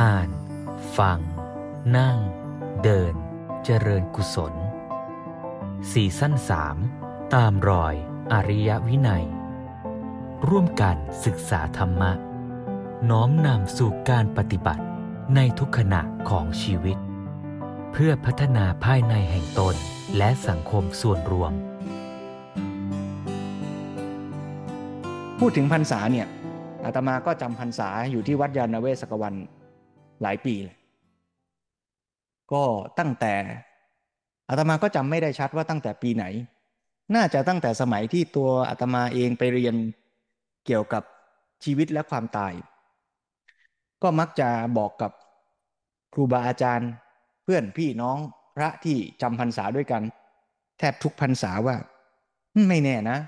อ่าน ฟัง นั่ง เดิน เจริญกุศลสี่สั้นสามตามรอยอริยวินัย ร่วมกันศึกษาธรรมะ น้อมนำสู่การปฏิบัติในทุกขณะของชีวิต เพื่อพัฒนาภายในแห่งตนและสังคมส่วนรวม พูดถึงพรรษาเนี่ยอาตมาก็จำพรรษาอยู่ที่วัดยานเวศกวัน หลายปีเลย ก็ตั้งแต่อาตมาก็จำไม่ได้ชัดว่าตั้งแต่ปีไหน น่าจะตั้งแต่สมัยที่ตัวอาตมาเองไปเรียนเกี่ยวกับชีวิตและความตาย ก็มักจะบอกกับครูบาอาจารย์ เพื่อนพี่น้องพระที่จำพรรษาด้วยกัน แทบทุกพรรษาว่า ไม่แน่นะ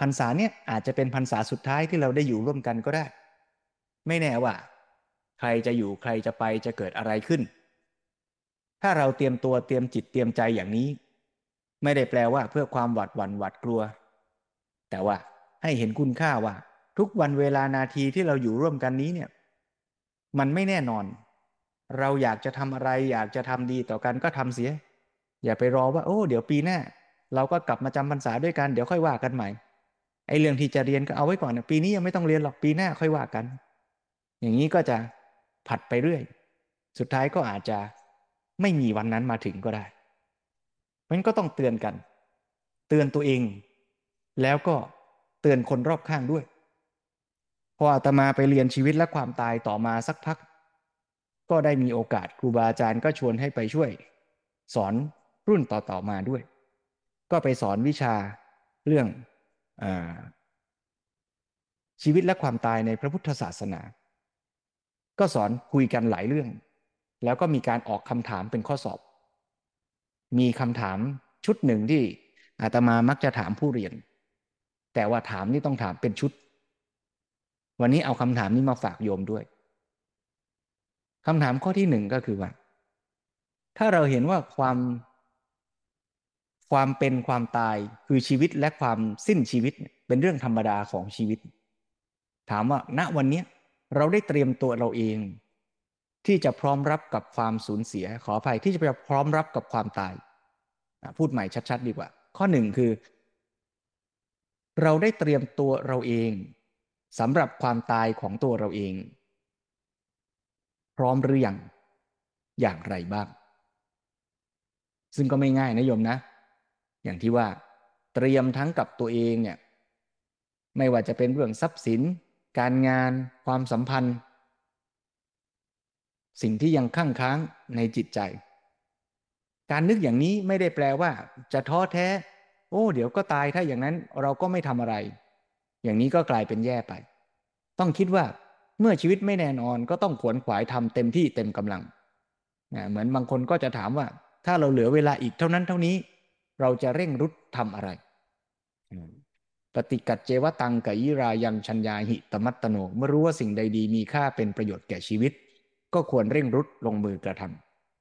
พรรษาเนี่ยอาจจะเป็นพรรษาสุดท้ายที่เราได้อยู่ร่วมกันก็ได้ ไม่แน่ว่า ใครจะอยู่ใครจะไปจะเกิดอะไรขึ้น ถ้าเราเตรียมตัวเตรียมจิตเตรียมใจอย่างนี้ ไม่ได้แปลว่าเพื่อความหวาดหวั่นหวาดกลัว แต่ว่าให้เห็นคุณค่าว่า ทุกวันเวลานาทีที่เราอยู่ร่วมกันนี้เนี่ย มันไม่แน่นอน เราอยากจะทำอะไรอยากจะทำดีต่อกันก็ทำเสีย อย่าไปรอว่า โอ้ เดี๋ยวปีหน้าเราก็กลับมาจำพรรษาด้วยกันเดี๋ยวค่อยว่ากันใหม่ไอ้เรื่องที่จะเรียนก็เอาไว้ก่อนนะปีนี้ยังไม่ต้องเรียนหรอกปีหน้าค่อยว่ากัน อย่างนี้ก็จะ ผัดไปเรื่อย สุดท้ายก็อาจจะไม่มีวันนั้นมาถึงก็ได้มันก็ต้องเตือนกัน เตือนตัวเอง แล้วก็เตือนคนรอบข้างด้วย พออาตมาไปเรียนชีวิตและความตายต่อมาสักพัก ก็ได้มีโอกาสครูบาอาจารย์ก็ชวนให้ไปช่วย สอนรุ่นต่อๆมาด้วย ก็ไปสอนวิชาเรื่องชีวิตและความตายในพระพุทธศาสนา ก็สอนคุยกันหลายเรื่อง แล้วก็มีการออกคำถามเป็นข้อสอบ มีคำถามชุดหนึ่งที่อาตมามักจะถามผู้เรียน แต่ว่าถามนี่ต้องถามเป็นชุด วันนี้เอาคำถามนี้มาฝากโยมด้วยคำถามข้อที่หนึ่งก็คือว่า ถ้าเราเห็นว่าความความเป็นความตายคือชีวิตและความสิ้นชีวิตเป็นเรื่องธรรมดาของชีวิต ถามว่าณวันนี้ เราได้เตรียมตัวเราเอง ที่จะพร้อมรับกับความสูญเสีย ขออภัยที่จะพร้อมรับกับความตาย พูดใหม่ชัดๆ ดีกว่า ข้อหนึ่งคือ เราได้เตรียมตัวเราเองสำหรับความตายของตัวเราเอง พร้อมหรือยังอย่างไรบ้าง ซึ่งก็ไม่ง่ายนะโยมนะ อย่างที่ว่า เตรียมทั้งกับตัวเองเนี่ย ไม่ว่าจะเป็นเรื่องทรัพย์สิน การงานความสัมพันธ์ สิ่งที่ยังข้างค้างในจิตใจ การนึกอย่างนี้ไม่ได้แปลว่า จะท้อแท้ โอ้ เดี๋ยวก็ตายถ้าอย่างนั้นเราก็ไม่ทำอะไร อย่างนี้ก็กลายเป็นแย่ไป ต้องคิดว่าเมื่อชีวิตไม่แน่นอนก็ต้องขวนขวายทำเต็มที่เต็มกำลังเหมือนบางคนก็จะถามว่า ถ้าเราเหลือเวลาอีกเท่านั้นเท่านี้ เราจะเร่งรุดทำอะไร ปฏิกัดเจวตังกยิรายันชัญญาหิตมัตโน เมื่อรู้ว่าสิ่งใดดีมีค่าเป็นประโยชน์แก่ชีวิต ก็ควรเร่งรุดลงมือกระท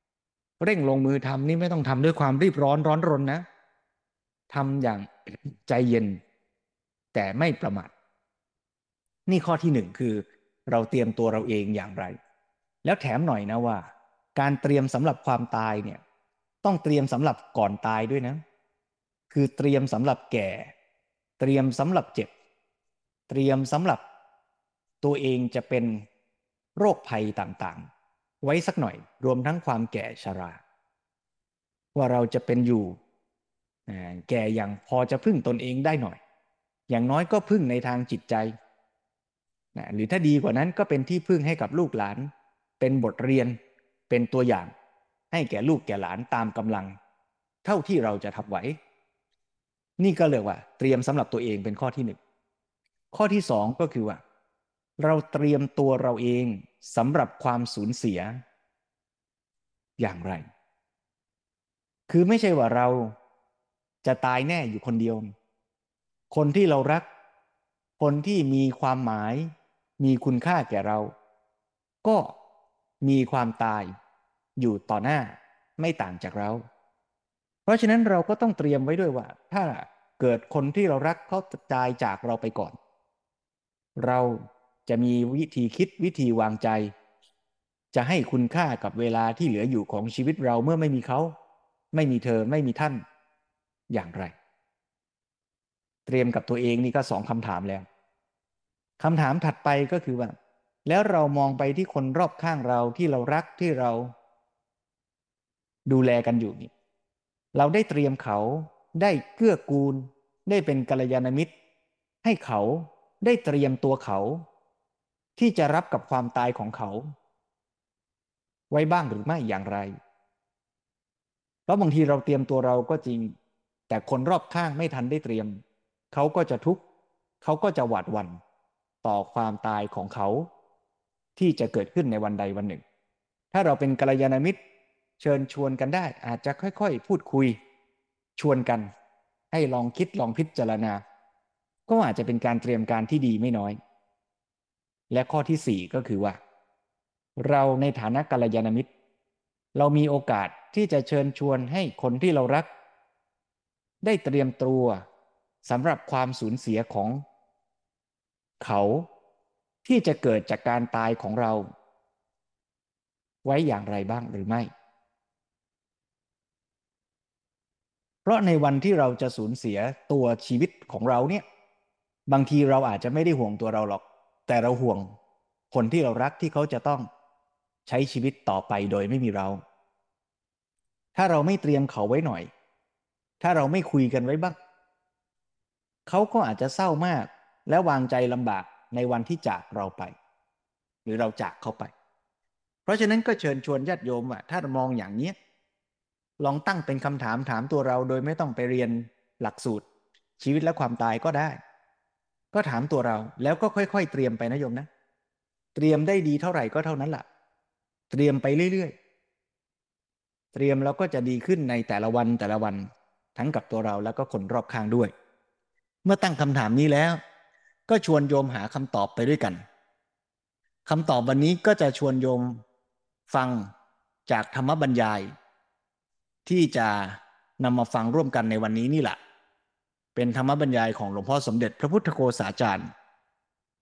ำเร่งลงมือทำนี่ไม่ต้องทำด้วยความรีบร้อนร้อนรนนะทำอย่างใจเย็น แต่ไม่ประมาทนี่ข้อที่หนึ่งคือ เราเตรียมตัวเราเองอย่างไร แล้วแถมหน่อยนะว่า การเตรียมสำหรับความตายเนี่ย ต้องเตรียมสำหรับก่อนตายด้วยนะ คือเตรียมสำหรับแก่ เตรียมสำหรับเจ็บ เตรียมสำหรับตัวเองจะเป็นโรคภัยต่างๆ ไว้สักหน่อยรวมทั้งความแก่ชรา ว่าเราจะเป็นอยู่แก่อย่างพอจะพึ่งตนเองได้หน่อย อย่างน้อยก็พึ่งในทางจิตใจหรือถ้าดีกว่านั้นก็เป็นที่พึ่งให้กับลูกหลาน เป็นบทเรียนเป็นตัวอย่าง ให้แก่ลูกแก่หลานตามกำลัง เท่าที่เราจะทำไหว นี่ก็เรียกว่า เตรียมสำหรับตัวเองเป็นข้อที่หนึ่งข้อที่สองก็คือว่า เราเตรียมตัวเราเองสำหรับความสูญเสีย อย่างไร คือไม่ใช่ว่าเราจะตายแน่อยู่คนเดียว คนที่เรารัก คนที่มีความหมาย มีคุณค่าแก่เรา ก็มีความตายอยู่ต่อหน้าไม่ต่างจากเรา เพราะฉะนั้นเราก็ต้องเตรียมไว้ด้วยว่า ถ้าเกิดคนที่เรารักเขาตายจากเราไปก่อน เราจะมีวิธีคิดวิธีวางใจ จะให้คุณค่ากับเวลาที่เหลืออยู่ของชีวิตเราเมื่อไม่มีเขา ไม่มีเธอไม่มีท่าน อย่างไร เตรียมกับตัวเองนี่ก็สองคำถามแล้วคำถามถัดไปก็คือว่า แล้วเรามองไปที่คนรอบข้างเราที่เรารักที่เรา ดูแลกันอยู่นี่ เราได้เตรียมเขาได้เกื้อกูล ได้เป็นกัลยาณมิตร ให้เขาได้เตรียมตัวเขา ที่จะรับกับความตายของเขา ไว้บ้างหรือไม่อย่างไร เพราะบางทีเราเตรียมตัวเราก็จริง แต่คนรอบข้างไม่ทันได้เตรียม เขาก็จะทุกข์เขาก็จะหวาดหวั่นต่อความตายของเขา ที่จะเกิดขึ้นในวันใดวันหนึ่ง ถ้าเราเป็นกัลยาณมิตร ชิญชวนกันได้ อาจจะค่อยๆ พูดคุยชวนกัน ให้ลองคิดลองพิจารณา ก็อาจจะเป็นการเตรียมการที่ดีไม่น้อย และข้อที่สี่ก็คือว่า เราในฐานะกัลยาณมิตร เรามีโอกาสที่จะเชิญชวนให้คนที่เรารัก ได้เตรียมตัวสำหรับความสูญเสียของ เขาที่จะเกิดจากการตายของเรา ไว้อย่างไรบ้างหรือไม่ เพราะในวันที่เราจะสูญเสียตัวชีวิตของเราเนี่ย บางทีเราอาจจะไม่ได้ห่วงตัวเราหรอก แต่เราห่วงคนที่เรารักที่เขาจะต้องใช้ชีวิตต่อไปโดยไม่มีเรา ถ้าเราไม่เตรียมเขาไว้หน่อย ถ้าเราไม่คุยกันไว้บ้าง เขาก็อาจจะเศร้ามาก และวางใจลำบากในวันที่จากเราไป หรือเราจากเขาไป เพราะฉะนั้นก็เชิญชวนญาติโยมว่าถ้ามองอย่างนี้ ลองตั้งเป็นคำถามถามตัวเราโดยไม่ต้องไปเรียนหลักสูตร ชีวิตและความตายก็ได้ ก็ถามตัวเราแล้วก็ค่อยๆ เตรียมไปนะโยมนะ เตรียมได้ดีเท่าไหร่ก็เท่านั้นละ่ะ เตรียมไปเรื่อยๆ เตรียมแล้วก็จะดีขึ้นในแต่ละวันแต่ละวันทั้งกับตัวเราแล้วก็คนรอบข้างด้วย เมื่อตั้งคำถามนี้แล้ว ก็ชวนโยมหาคำตอบไปด้วยกันคำตอบวันนี้ก็จะชวนโยมฟังจากธรรมบรรยาย ที่จะนำมาฟังร่วมกันในวันนี้นี่แหละ เป็นธรรมบรรยายของหลวงพ่อสมเด็จพระพุทธโฆษาจารย์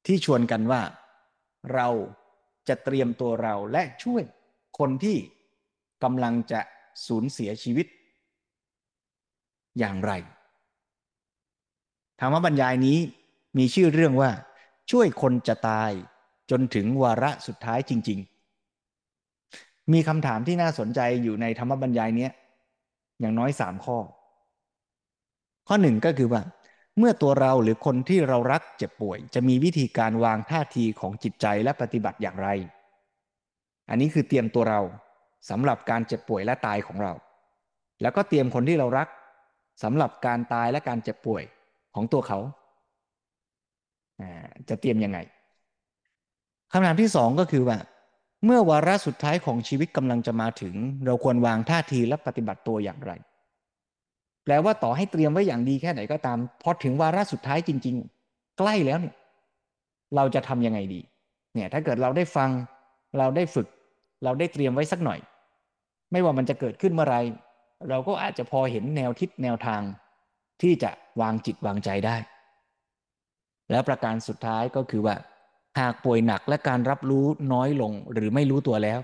ที่ชวนกันว่าเราจะเตรียมตัวเราและช่วยคนที่กำลังจะสูญเสียชีวิต อย่างไร ธรรมบรรยายนี้มีชื่อเรื่องว่า ช่วยคนจะตายจนถึงวาระสุดท้ายจริง ๆ มีคำถามที่น่าสนใจอยู่ในธรรมบรรยายนี้ อย่างน้อยสามข้อ ข้อหนึ่งก็คือว่า เมื่อตัวเราหรือคนที่เรารักเจ็บป่วย จะมีวิธีการวางท่าทีของจิตใจและปฏิบัติอย่างไร อันนี้คือเตรียมตัวเราสำหรับการเจ็บป่วยและตายของเรา แล้วก็เตรียมคนที่เรารักสำหรับการตายและการเจ็บป่วยของตัวเขาจะเตรียมยังไงคำถามที่สองก็คือว่า เมื่อวาระสุดท้ายของชีวิตกำลังจะมาถึง เราควรวางท่าทีและปฏิบัติตัวอย่างไร แปลว่าต่อให้เตรียมไว้อย่างดีแค่ไหนก็ตาม พอถึงวาระสุดท้ายจริง ๆ ใกล้แล้วเนี่ย เราจะทำยังไงดี เนี่ย ถ้าเกิดเราได้ฟัง เราได้ฝึก เราได้เตรียมไว้สักหน่อย ไม่ว่ามันจะเกิดขึ้นเมื่อไร เราก็อาจจะพอเห็นแนวทิศแนวทาง ที่จะวางจิตวางใจได้ แล้วประการสุดท้ายก็คือว่า หากป่วยหนักและการรับรู้น้อยลงหรือไม่รู้ตัวแล้ว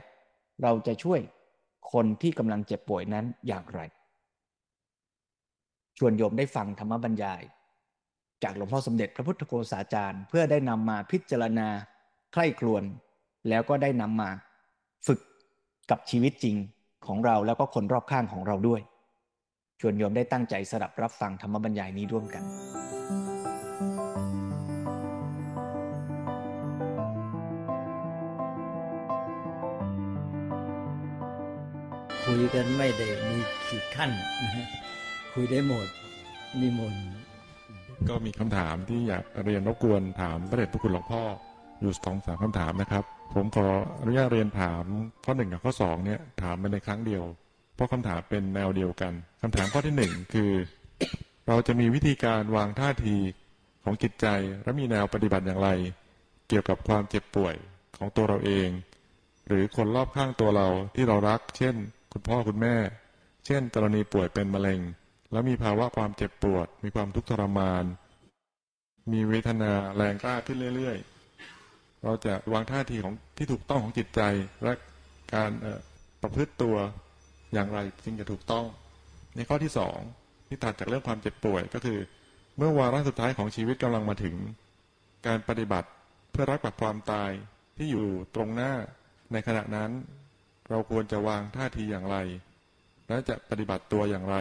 เราจะช่วยคนที่กำลังเจ็บป่วยนั้นอย่างไร ชวนโยมได้ฟังธรรมบรรยาย จากหลวงพ่อสมเด็จพระพุทธโฆษาจารย์ เพื่อได้นำมาพิจารณาใคร่ครวญแล้วก็ได้นำมาฝึกกับชีวิตจริงของเราแล้วก็คนรอบข้างของเราด้วย ชวนโยมได้ตั้งใจสดับรับฟังธรรมบรรยายนี้ร่วมกัน คุยกันไม่ได้มีขีดขั้น คุยได้หมดนิมนต์ก็มีคำถามที่อยากเรียนรบกวนถามพระเดชพระคุณหลวงพ่ออยู่สองสามคำถามนะครับ ผมขออนุญาตเรียนถามข้อหนึ่งกับข้อสองเนี่ยถามไปในครั้งเดียว เพราะคำถามเป็นแนวเดียวกันคำถามข้อที่หนึ่งคือ เราจะมีวิธีการวางท่าทีของจิตใจและมีแนวปฏิบัติอย่างไร เกี่ยวกับความเจ็บป่วยของตัวเราเอง หรือคนรอบข้างตัวเราที่เรารัก เช่น คุณพ่อคุณแม่ เช่น กรณีป่วยเป็นมะเร็ง แล้วมีภาวะความเจ็บปวด มีความทุกข์ทรมาน มีเวทนาแรงกล้าขึ้นเรื่อยๆ เราจะวางท่าทีของที่ถูกต้องของจิตใจและการประพฤติตัวอย่างไรจึงจะถูกต้อง ในข้อที่สองที่ตัดจากเรื่องความเจ็บป่วยก็คือ เมื่อวาระสุดท้ายของชีวิตกำลังมาถึง การปฏิบัติเพื่อรักกับความตายที่อยู่ตรงหน้าในขณะนั้น เราควรจะวางท่าทีอย่างไร และจะปฏิบัติตัวอย่างไร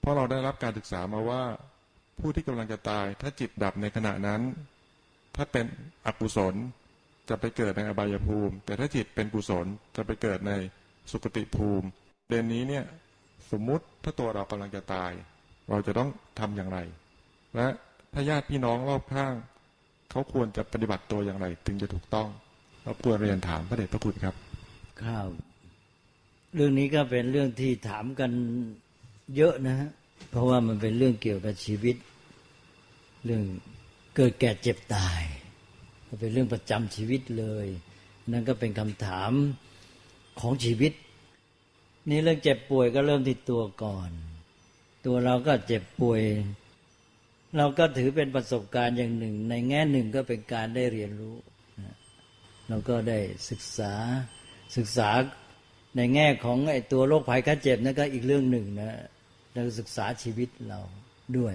เพราะเราได้รับการศึกษามาว่า ผู้ที่กำลังจะตาย ถ้าจิตดับในขณะนั้น ถ้าเป็นอกุศลจะไปเกิดในอบายภูมิ แต่ถ้าจิตเป็นกุศลจะไปเกิดในสุคติภูมิเดนนี้เนี่ยสมมุติถ้าตัวเรากำลังจะตาย เราจะต้องทำอย่างไร และถ้าญาติพี่น้องรอบข้าง เขาควรจะปฏิบัติตัวอย่างไร ถึงจะถูกต้องเราควรเรียนถามพระเดชพระคุณครับ ครับเรื่องนี้ก็เป็นเรื่องที่ถามกันเยอะนะฮะเพราะว่ามันเป็นเรื่องเกี่ยวกับชีวิต เรื่องเกิดแก่เจ็บตายมันเป็นเรื่องประจำชีวิตเลย นั่นก็เป็นคำถามของชีวิต นี่เรื่องเจ็บป่วยก็เริ่มที่ตัวก่อน ตัวเราก็เจ็บป่วย เราก็ถือเป็นประสบการณ์อย่างหนึ่ง ในแง่หนึ่งก็เป็นการได้เรียนรู้เราก็ได้ศึกษา ศึกษาในแง่ของไอ้ตัวโรคภัยไข้เจ็บนั่นก็อีกเรื่องหนึ่งนะเราศึกษาชีวิตเราด้วย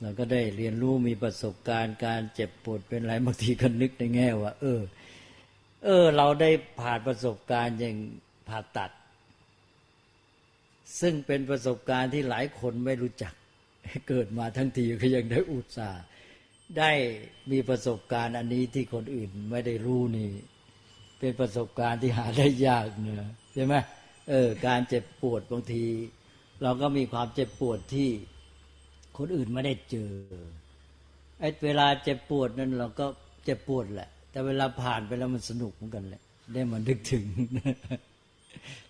เราก็ได้เรียนรู้มีประสบการณ์การเจ็บปวดเป็นไรบางทีก็นึกในแง่ว่า เออ เออ เราได้ผ่านประสบการณ์อย่างผ่าตัด ซึ่งเป็นประสบการณ์ที่หลายคนไม่รู้จักเกิดมาทั้งทีก็ยังได้อุตส่าห์ได้มีประสบการณ์อันนี้ที่คนอื่นไม่ได้รู้นี่ เป็นประสบการณ์ที่หาได้ยากเนอะใช่ไหมเออ การเจ็บปวดบางที เราก็มีความเจ็บปวดที่คนอื่นไม่ได้เจอไอ้เวลาเจ็บปวดนั้นเราก็เจ็บปวดแหละ แต่เวลาผ่านไปแล้วมันสนุกเหมือนกันแหละ ได้มันนึกถึง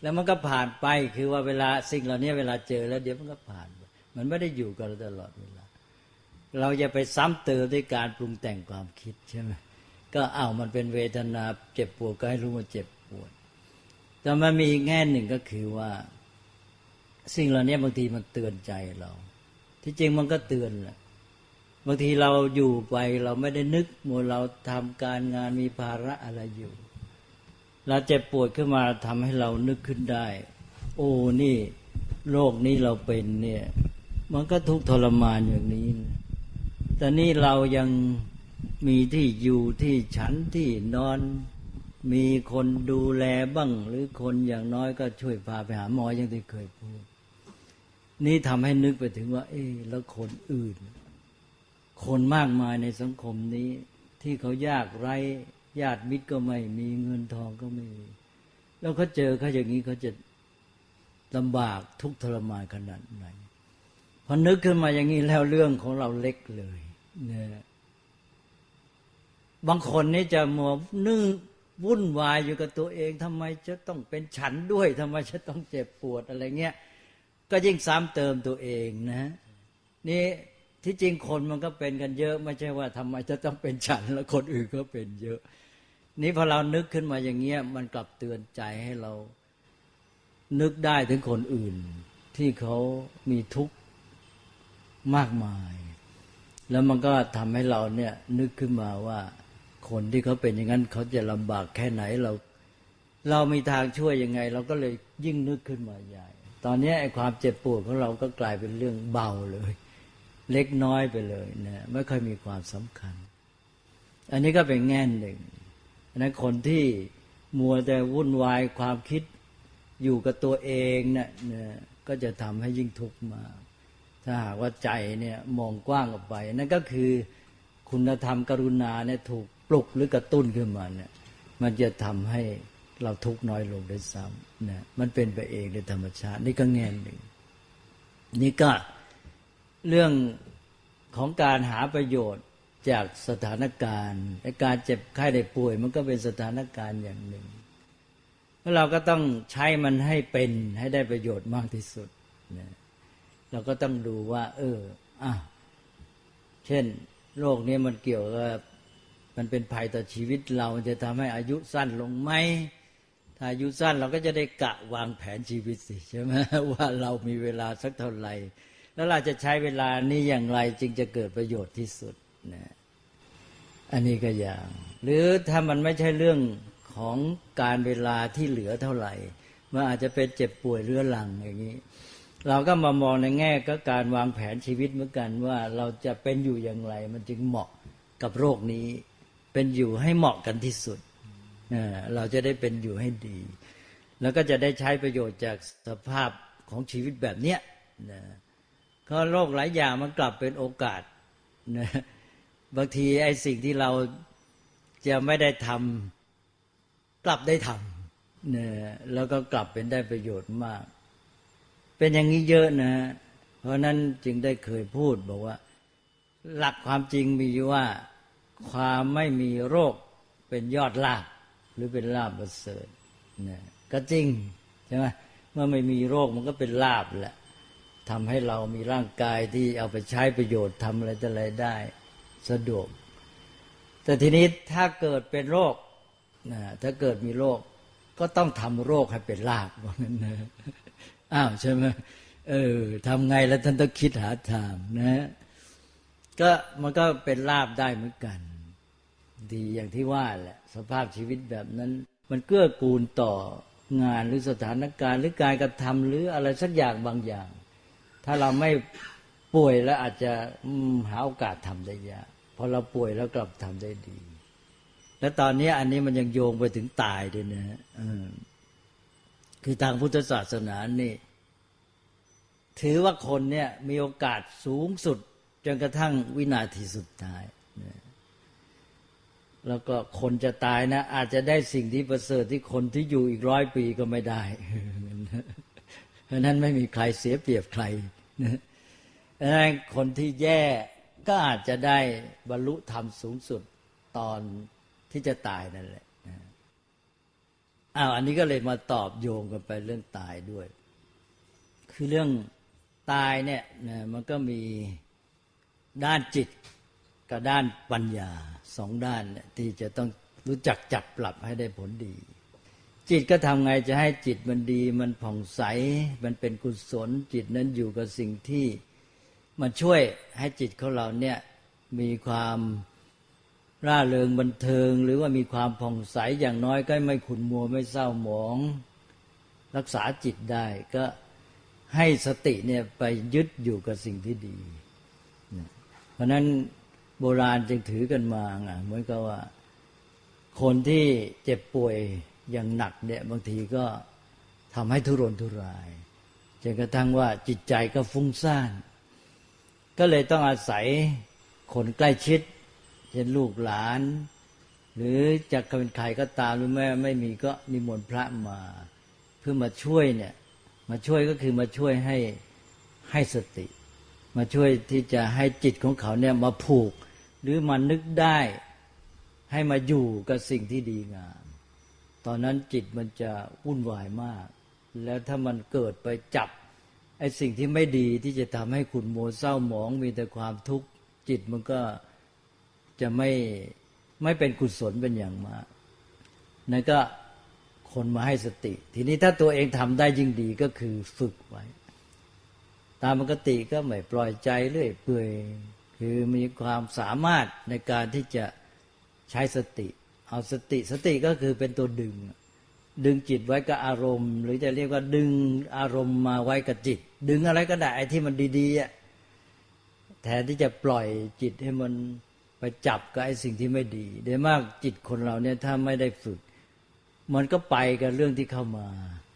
แล้วมันก็ผ่านไปคือว่าเวลาสิ่งเหล่านี้เวลาเจอแล้วเดี๋ยวมันก็ผ่านมันไม่ได้อยู่กับเราตลอดเวลา เราจะไปซ้ำเติมด้วยการปรุงแต่งความคิดใช่ไหม ก็อ้าวมันเป็นเวทนาเจ็บปวดก็ให้รู้ว่าเจ็บปวด แต่มันมีอีกแง่หนึ่งก็คือว่า สิ่งเหล่านี้บางทีมันเตือนใจเรา ที่จริงมันก็เตือนแหละบางทีเราอยู่ไปเราไม่ได้นึกมัวเราทำการงานมีภาระอะไรอยู่ เราเจ็บปวดขึ้นมาทำให้เรานึกขึ้นได้ โอ้นี่โรคนี้เราเป็นเนี่ย มันก็ทุกทรมานอย่างนี้ แต่นี่เรายัง มีที่อยู่ที่ฉันที่นอน มีคนดูแลบ้าง หรือคนอย่างน้อยก็ช่วยพาไปหาหมออย่างที่เคยพูด นี่ทำให้นึกไปถึงว่า เอ๊แล้วคนอื่น คนมากมายในสังคมนี้ ที่เขายากไร้ญาติมิตรก็ไม่มีเงินทองก็ไม่มี แล้วเขาเจอเขาอย่างนี้เขาจะลำบากทุกข์ทรมานขนาดไหนพอนึกขึ้นมาอย่างนี้แล้วเรื่องของเราเล็กเลยเนี่ย บางคนนี่จะมัวนึ่งวุ่นวายอยู่กับตัวเองทำไมจะต้องเป็นฉันด้วยทำไมจะต้องเจ็บปวดอะไรเงี้ยก็ยิ่งซ้ำเติมตัวเองนะ นี่ที่จริงคนมันก็เป็นกันเยอะ ไม่ใช่ว่าทำไมจะต้องเป็นฉันแล้วคนอื่นก็เป็นเยอะ นี่พอเรานึกขึ้นมาอย่างเงี้ยมันกลับเตือนใจให้เรา นึกได้ถึงคนอื่น ที่เขามีทุกข์มากมาย แล้วมันก็ทำให้เราเนี่ยนึกขึ้นมาว่า คนที่เขาเป็นอย่างนั้นเขาจะลำบากแค่ไหนเรา เรามีทางช่วยยังไง เราก็เลยยิ่งนึกขึ้นมาใหญ่ ตอนนี้ไอ้ความเจ็บปวดของเราก็กลายเป็นเรื่องเบาเลย เล็กน้อยไปเลยนะไม่ค่อยมีความสำคัญ อันนี้ก็เป็นแง่หนึ่งอันนั้นคนที่มัวแต่วุ่นวายความคิดอยู่กับตัวเองเนี่ยก็จะทำให้ยิ่งทุกข์มาก ถ้าหากว่าใจเนี่ยมองกว้างออกไป นั่นก็คือคุณธรรมกรุณาเนี่ยถูก ปลุกหรือกระตุ้นขึ้นมาเนี่ย มันจะทำให้เราทุกข์น้อยลงได้ซ้ำนะมันเป็นไปเองโดยธรรมชาติ นี่ก็แง่หนึ่ง นี่ก็เรื่องของการหาประโยชน์จากสถานการณ์และการเจ็บไข้ได้ป่วย มันก็เป็นสถานการณ์อย่างหนึ่งแล้วเราก็ต้องใช้มันให้เป็นให้ได้ประโยชน์มากที่สุดนะเราก็ต้องดูว่า เอออะเช่น โรคนี้มันเกี่ยวกับ มันเป็นภัยต่อชีวิตเรามันจะทำให้อายุสั้นลงไหมถ้าอายุสั้นเราก็จะได้กะวางแผนชีวิตสิใช่ไหมว่าเรามีเวลาสักเท่าไหร่แล้วเราจะใช้เวลานี้อย่างไรจึงจะเกิดประโยชน์ที่สุดนะอันนี้ก็อย่าง หรือถ้ามันไม่ใช่เรื่องของการเวลาที่เหลือเท่าไหร่มันอาจจะเป็นเจ็บป่วยเรื้อรังอย่างนี้ เราก็มามองในแง่ก็การวางแผนชีวิตเหมือนกันว่าเราจะเป็นอยู่อย่างไร มันจึงเหมาะกับโรคนี้ เป็นอยู่ให้เหมาะกันที่สุด เราจะได้เป็นอยู่ให้ดี แล้วก็จะได้ใช้ประโยชน์จากสภาพของชีวิตแบบเนี้ยนะก็โรคหลายอย่างมันกลับเป็นโอกาสนะบางทีไอ้สิ่งที่เราจะไม่ได้ทำกลับได้ทำนะแล้วก็กลับเป็นได้ประโยชน์มาก เป็นอย่างนี้เยอะนะ เพราะนั้นจึงได้เคยพูดบอกว่า หลักความจริงมีว่า ความไม่มีโรคเป็นยอดลาภหรือเป็นลาภประเสริฐนะก็จริงใช่ไหมเมื่อไม่มีโรคมันก็เป็นลาภแหละทำให้เรามีร่างกายที่เอาไปใช้ประโยชน์ทำอะไรต่อะไรได้สะดวก แต่ทีนี้ถ้าเกิดเป็นโรคนะถ้าเกิดมีโรคก็ต้องทำโรคให้เป็นลาบว่างั้นนะอ้าวใช่ไหมเออทำไงแล้วท่านต้องคิดหาทางนะ ก็มันก็เป็นลาบได้เหมือนกัน ดีอย่างที่ว่าแหละสภาพชีวิตแบบนั้น มันเกื้อกูลต่องานหรือสถานการณ์หรือการกระทำหรืออะไรสักอย่างบางอย่าง ถ้าเราไม่ป่วยแล้วอาจจะหาโอกาสทำได้ยากพอเราป่วยแล้วกลับทำได้ดี และตอนนี้อันนี้มันยังโยงไปถึงตายด้วยนะคือทางพุทธศาสนานี่ ถือว่าคนเนี่ยมีโอกาสสูงสุดจนกระทั่งวินาทีสุดท้าย แล้วก็คนจะตายนะ อาจจะได้สิ่งที่ประเสริฐที่คนที่อยู่อีกร้อยปีก็ไม่ได้ เพราะนั้นไม่มีใครเสียเปรียบใครนะคนที่แย่ก็อาจจะได้บรรลุธรรมสูงสุดตอนที่จะตายนั่นแหละอ้าวอันนี้ก็เลยมาตอบโยงกันไปเรื่องตายด้วย คือเรื่องตายเนี่ยนะมันก็มีด้านจิตกับด้านปัญญา สองด้านเนี่ยที่จะต้องรู้จักจับปรับให้ได้ผลดี จิตก็ทำไงจะให้จิตมันดี มันผ่องใส มันเป็นกุศล จิตนั้นอยู่กับสิ่งที่มันช่วยให้จิตของเราเนี่ยมีความร่าเริงบันเทิง หรือว่ามีความผ่องใสอย่างน้อยก็ไม่ขุนมัวไม่เศร้าหมอง รักษาจิตได้ก็ให้สติเนี่ยไปยึดอยู่กับสิ่งที่ดี เพราะนั้น โบราณจึงถือกันมาไงเหมือนกับว่า คนที่เจ็บป่วยอย่างหนักเนี่ยบางทีก็ทำให้ทุรนทุรายจนกระทั่งว่าจิตใจก็ฟุ้งซ่าน ก็เลยต้องอาศัยคนใกล้ชิด เช่นลูกหลาน หรือจะเป็นใครก็ตามหรือแม่ไม่มีก็นิมนต์พระมา เพื่อมาช่วยเนี่ย มาช่วยก็คือมาช่วยให้ให้สติ มาช่วยที่จะให้จิตของเขาเนี่ยมาผูก หรือมานึกได้ให้มาอยู่กับสิ่งที่ดีงาม ตอนนั้นจิตมันจะวุ่นวายมาก แล้วถ้ามันเกิดไปจับไอ้สิ่งที่ไม่ดีที่จะทำให้ขุนโมเศร้าหมองมีแต่ความทุกข์จิตมันก็จะไม่ไม่เป็นกุศลเป็นอย่างมากนั่นก็คนมาให้สติ ทีนี้ถ้าตัวเองทำได้ยิ่งดีก็คือฝึกไว้ ตามปกติก็ไม่ปล่อยใจเรื่อยเปื่อย คือมีความสามารถในการที่จะใช้สติ เอาสติสติก็คือเป็นตัวดึง ดึงจิตไว้กับอารมณ์ หรือจะเรียกว่าดึงอารมณ์มาไว้กับจิต ดึงอะไรก็ได้ที่มันดีๆอะแทนที่จะปล่อยจิตให้มันไปจับกับไอ้สิ่งที่ไม่ดีโดยมากจิตคนเราเนี่ยถ้าไม่ได้ฝึก มันก็ไปกับเรื่องที่เข้ามา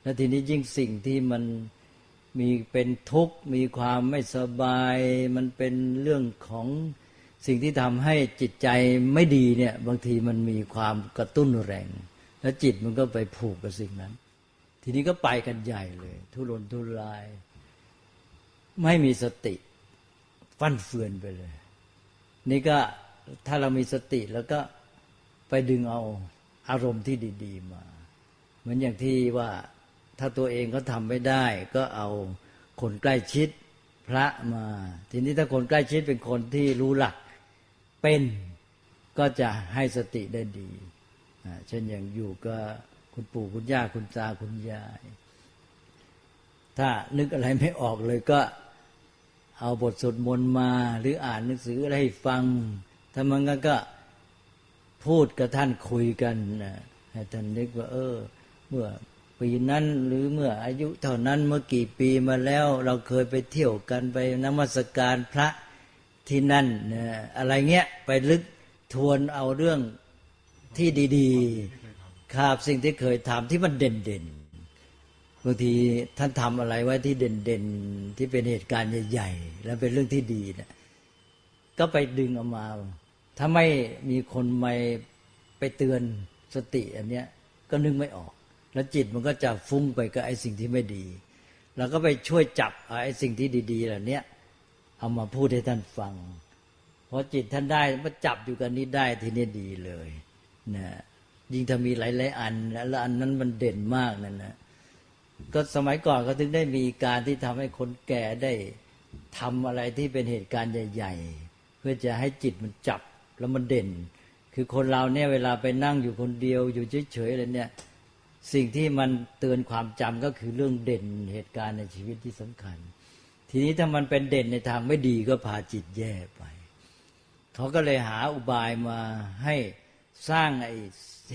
แล้วทีนี้ยิ่งสิ่งที่มัน มีเป็นทุกข์ มีความไม่สบาย มันเป็นเรื่องของสิ่งที่ทำให้จิตใจไม่ดีเนี่ยบางทีมันมีความกระตุ้นแรง แล้วจิตมันก็ไปผูกกับสิ่งนั้น ทีนี้ก็ไปกันใหญ่เลย ทุรนทุราย ไม่มีสติ ฟั่นเฟือนไปเลย นี่ก็ถ้าเรามีสติแล้วก็ไปดึงเอาอารมณ์ที่ดี ๆ มา เหมือนอย่างที่ว่า ถ้าตัวเองก็ทำไม่ได้ ก็เอาคนใกล้ชิดพระมา ทีนี้ถ้าคนใกล้ชิดเป็นคนที่รู้หลักเป็นก็จะให้สติได้ดีเช่นอย่างอยู่กับคุณปู่คุณย่าคุณตาคุณยาย ถ้านึกอะไรไม่ออกเลยก็เอาบทสวดมนต์มา หรืออ่านหนังสืออะไรให้ฟังถ้ามันก็พูดกับท่านคุยกันให้ท่านนึกว่า เออ เมื่อ ปีนั้น หรือเมื่ออายุเท่านั้นเมื่อกี่ปีมาแล้ว เราเคยไปเที่ยวกันไปนมัสการพระที่นั่นนะอะไรเงี้ยไปลึกทวนเอาเรื่องที่ดีๆครับสิ่งที่เคยทำที่มันเด่นๆบางทีท่านทำอะไรไว้ที่เด่นๆ ที่เป็นเหตุการณ์ใหญ่ๆ แล้วเป็นเรื่องที่ดีนะก็ไปดึงออกมา ถ้าไม่มีคนไม่ไปเตือนสติอันเนี้ยก็นึกไม่ออก แล้วจิตมันก็จะฟุ้งไปกับไอ้สิ่งที่ไม่ดีเราก็ไปช่วยจับไอ้สิ่งที่ดี ๆ เหล่านี้เอามาพูดให้ท่านฟัง เพอจิตท่านได้มาจับอยู่กันนี้ได้ทีนี้ดีเลยนะยิ่งถ้ามีหลายๆอันแล้วอันนั้นมันเด่นมากนั่นนะก็สมัยก่อนก็ถึงได้มีการที่ทำให้คนแก่ได้ทำอะไรที่เป็นเหตุการณ์ใหญ่ ๆ เพื่อจะให้จิตมันจับแล้วมันเด่น คือคนเราเนี่ยเวลาไปนั่งอยู่คนเดียวอยู่เฉยๆอะไรเนี่ย สิ่งที่มันเตือนความจำก็คือเรื่องเด่นเหตุการณ์ในชีวิตที่สำคัญ ทีนี้ถ้ามันเป็นเด่นในทางไม่ดีก็พาจิตแย่ไป เขาก็เลยหาอุบายมาให้สร้างไอ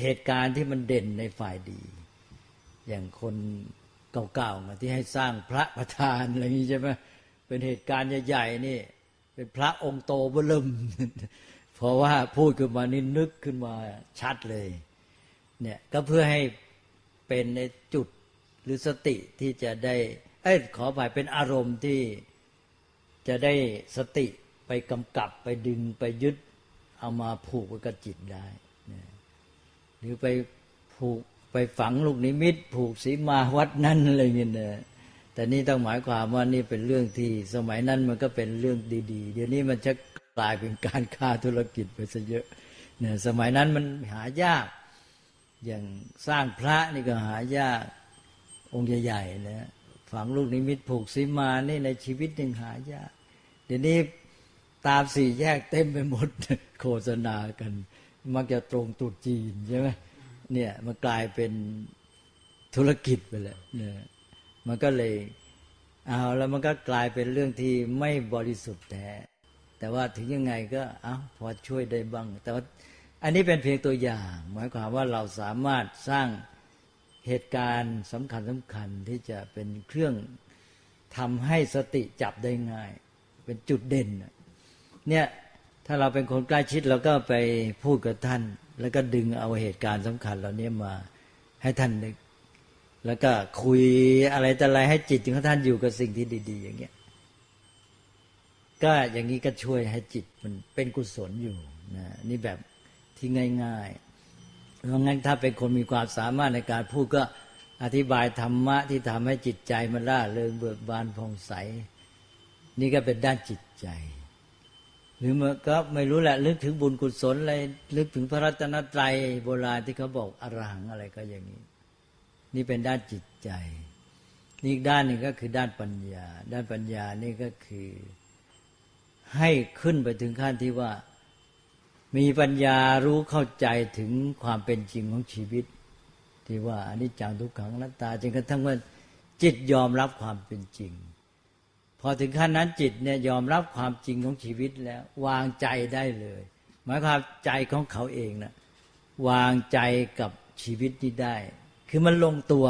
เหตุการณ์ที่มันเด่นในฝ่ายดี อย่างคนเก่าๆมาที่ให้สร้างพระประธานอะไรอย่างนี้ใช่ไหมเป็นเหตุการณ์ใหญ่ๆนี่ เป็นพระองค์โตเบิ่มเพราะว่าพูดขึ้นมานี่นึกขึ้นมาชัดเลย เนี่ยก็เพื่อให้ เป็นในจุดหรือสติที่จะได้เอ้ขอไปเป็นอารมณ์ที่จะได้สติไปกำกับไปดึงไปยึดเอามาผูกไว้กับจิตได้ หรือไปผูกไปฝังลูกนิมิต ผูกสีมาวัดนั่นอะไรเงี้ยนะแต่นี่ต้องหมายความว่านี่เป็นเรื่องที่สมัยนั้นมันก็เป็นเรื่องดีๆ เดี๋ยวนี้มันจะกลายเป็นการค้าธุรกิจไปซะเยอะเนี่ยสมัยนั้นมันหายาก อย่างสร้างพระนี่ก็หายากองค์ใหญ่ๆนะฝังลูกนิมิตผูกสีมานี่ในชีวิตหนึ่งหายากเดี๋ยวนี้ตามสี่แยกเต็มไปหมดโฆษณากัน มักจะตรงตุดจีนใช่ไหมเนี่ยมันกลายเป็นธุรกิจไปแล้วเนี่ยมันก็เลยเอาแล้วมันก็กลายเป็นเรื่องที่ไม่บริสุทธิ์แท้แต่ว่าถึงยังไงก็เอาพอช่วยได้บ้าง แต่ว่า อันนี้เป็นเพียงตัวอย่าง หมายความว่าเราสามารถสร้างเหตุการณ์สำคัญสำคัญที่จะเป็นเครื่องทำให้สติจับได้ง่าย เป็นจุดเด่นเนี่ยถ้าเราเป็นคนใกล้ชิดเราก็ไปพูดกับท่าน แล้วก็ดึงเอาเหตุการณ์สำคัญเหล่านี้มาให้ท่านนึกแล้วก็คุยอะไรแต่อะไรให้จิตของท่านอยู่กับสิ่งที่ดี ๆ อย่างเงี้ยก็อย่างนี้ก็ช่วยให้จิตมันเป็นกุศลอยู่นะนี่แบบ ที่ง่ายๆ เพราะงั้นถ้าเป็นคนมีความสามารถในการพูดก็อธิบายธรรมะที่ทำให้จิตใจมันล่าเริงเบิกบานผ่องใส นี่ก็เป็นด้านจิตใจ หรือมันก็ไม่รู้แหละลึกถึงบุญกุศลอะไรลึกถึงพระรัตนตรัยโบราณที่เขาบอกอรหังอะไรก็อย่างนี้ นี่เป็นด้านจิตใจนี่อีกด้านหนึ่งก็คือด้านปัญญา ด้านปัญญานี่ก็คือ ให้ขึ้นไปถึงขั้นที่ว่า มีปัญญารู้เข้าใจถึงความเป็นจริงของชีวิต ที่ว่าอันนี้จังทุกขังนัตตาจนกระทั่งว่าจิตยอมรับความเป็นจริง พอถึงขั้นนั้นจิตเนี่ยยอมรับความจริงของชีวิตแล้ววางใจได้เลย หมายความใจของเขาเองนะวางใจกับชีวิตนี้ได้ คือมันลงตัว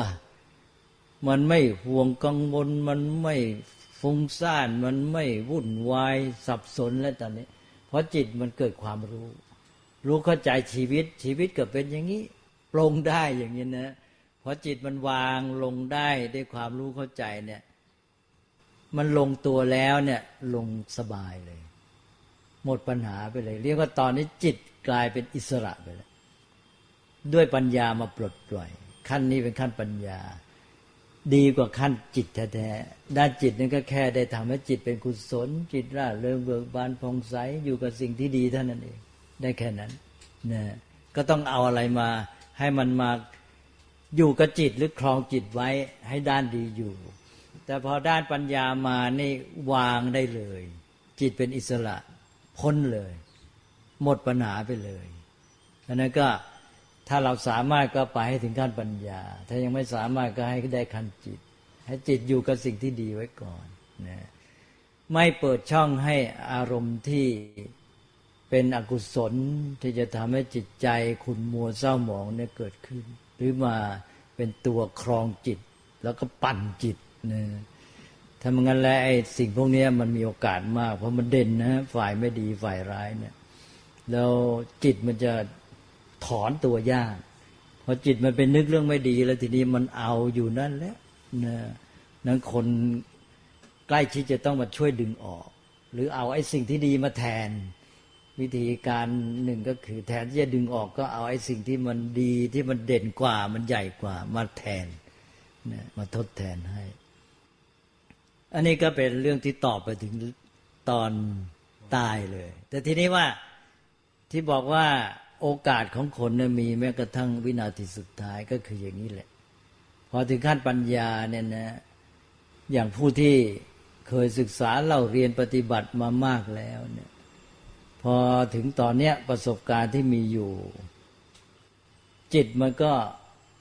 มันไม่ห่วงกังวลมันไม่ฟุ้งซ่านมันไม่วุ่นวายสับสนแล้วตอนนี้ เพราะจิตมันเกิดความรู้ รู้เข้าใจชีวิตชีวิตเก็เป็นอย่างนี้ปรงได้อย่างนี้นะพอจิตมันวางลงได้ด้วยความรู้เข้าใจเนี่ย มันลงตัวแล้วเนี่ยลงสบายเลย หมดปัญหาไปเลย เรียกว่าตอนนี้จิตกลายเป็นอิสระไปแล้วด้วยปัญญามาปลดปล่อย ขั้นนี้เป็นขั้นปัญญา ดีกว่าขั้นจิตแท้ๆด้านจิตนั่นก็แค่ได้ทำให้จิตเป็นกุศล จิตร่าเริงเบิกบานผ่องใสอยู่กับสิ่งที่ดีเท่านั้นเอง ได้แค่นั้นนะก็ต้องเอาอะไรมา ให้มันมาอยู่กับจิตหรือคลองจิตไว้ให้ด้านดีอยู่ แต่พอด้านปัญญามานี่วางได้เลย จิตเป็นอิสระพ้นเลย หมดปัญหาไปเลยอันนั้นก็ ถ้าเราสามารถก็ไปให้ถึงขั้นปัญญา ถ้ายังไม่สามารถก็ให้ได้ขั้นจิต ให้จิตอยู่กับสิ่งที่ดีไว้ก่อนนะไม่เปิดช่องให้อารมณ์ที่เป็นอกุศลที่จะทำให้จิตใจขุนมัวเศร้าหมองเนี่ยเกิดขึ้น หรือมาเป็นตัวครองจิต แล้วก็ปั่นจิตนะถ้ามันงั้นแล้วไอ้สิ่งพวกนี้มันมีโอกาสมาก เพราะมันเด่นนะฝ่ายไม่ดีฝ่ายร้ายเนี่ยแล้วจิตมันจะ ถอนตัวยากพอจิตมันเป็นนึกเรื่องไม่ดี แล้วทีนี้มันเอาอยู่นั่นแหละนะนั้นคนใกล้ชิดจะต้องมาช่วยดึงออก หรือเอาไอ้สิ่งที่ดีมาแทน วิธีการหนึ่งก็คือแทนที่จะดึงออกก็เอาไอ้สิ่งที่มันดีที่มันเด่นกว่ามันใหญ่กว่ามาแทนนะมาทดแทนให้ อันนี้ก็เป็นเรื่องที่ตอบไปถึงตอนตายเลย แต่ทีนี้ว่าที่บอกว่า โอกาสของคนเนี่ยมีแม้กระทั่งวินาทีสุดท้ายก็คืออย่างนี้แหละ พอถึงขั้นปัญญาเนี่ยนะอย่างผู้ที่เคยศึกษาเล่าเรียนปฏิบัติมามากแล้วเนี่ยพอถึงตอนเนี้ยประสบการณ์ที่มีอยู่ จิตมันก็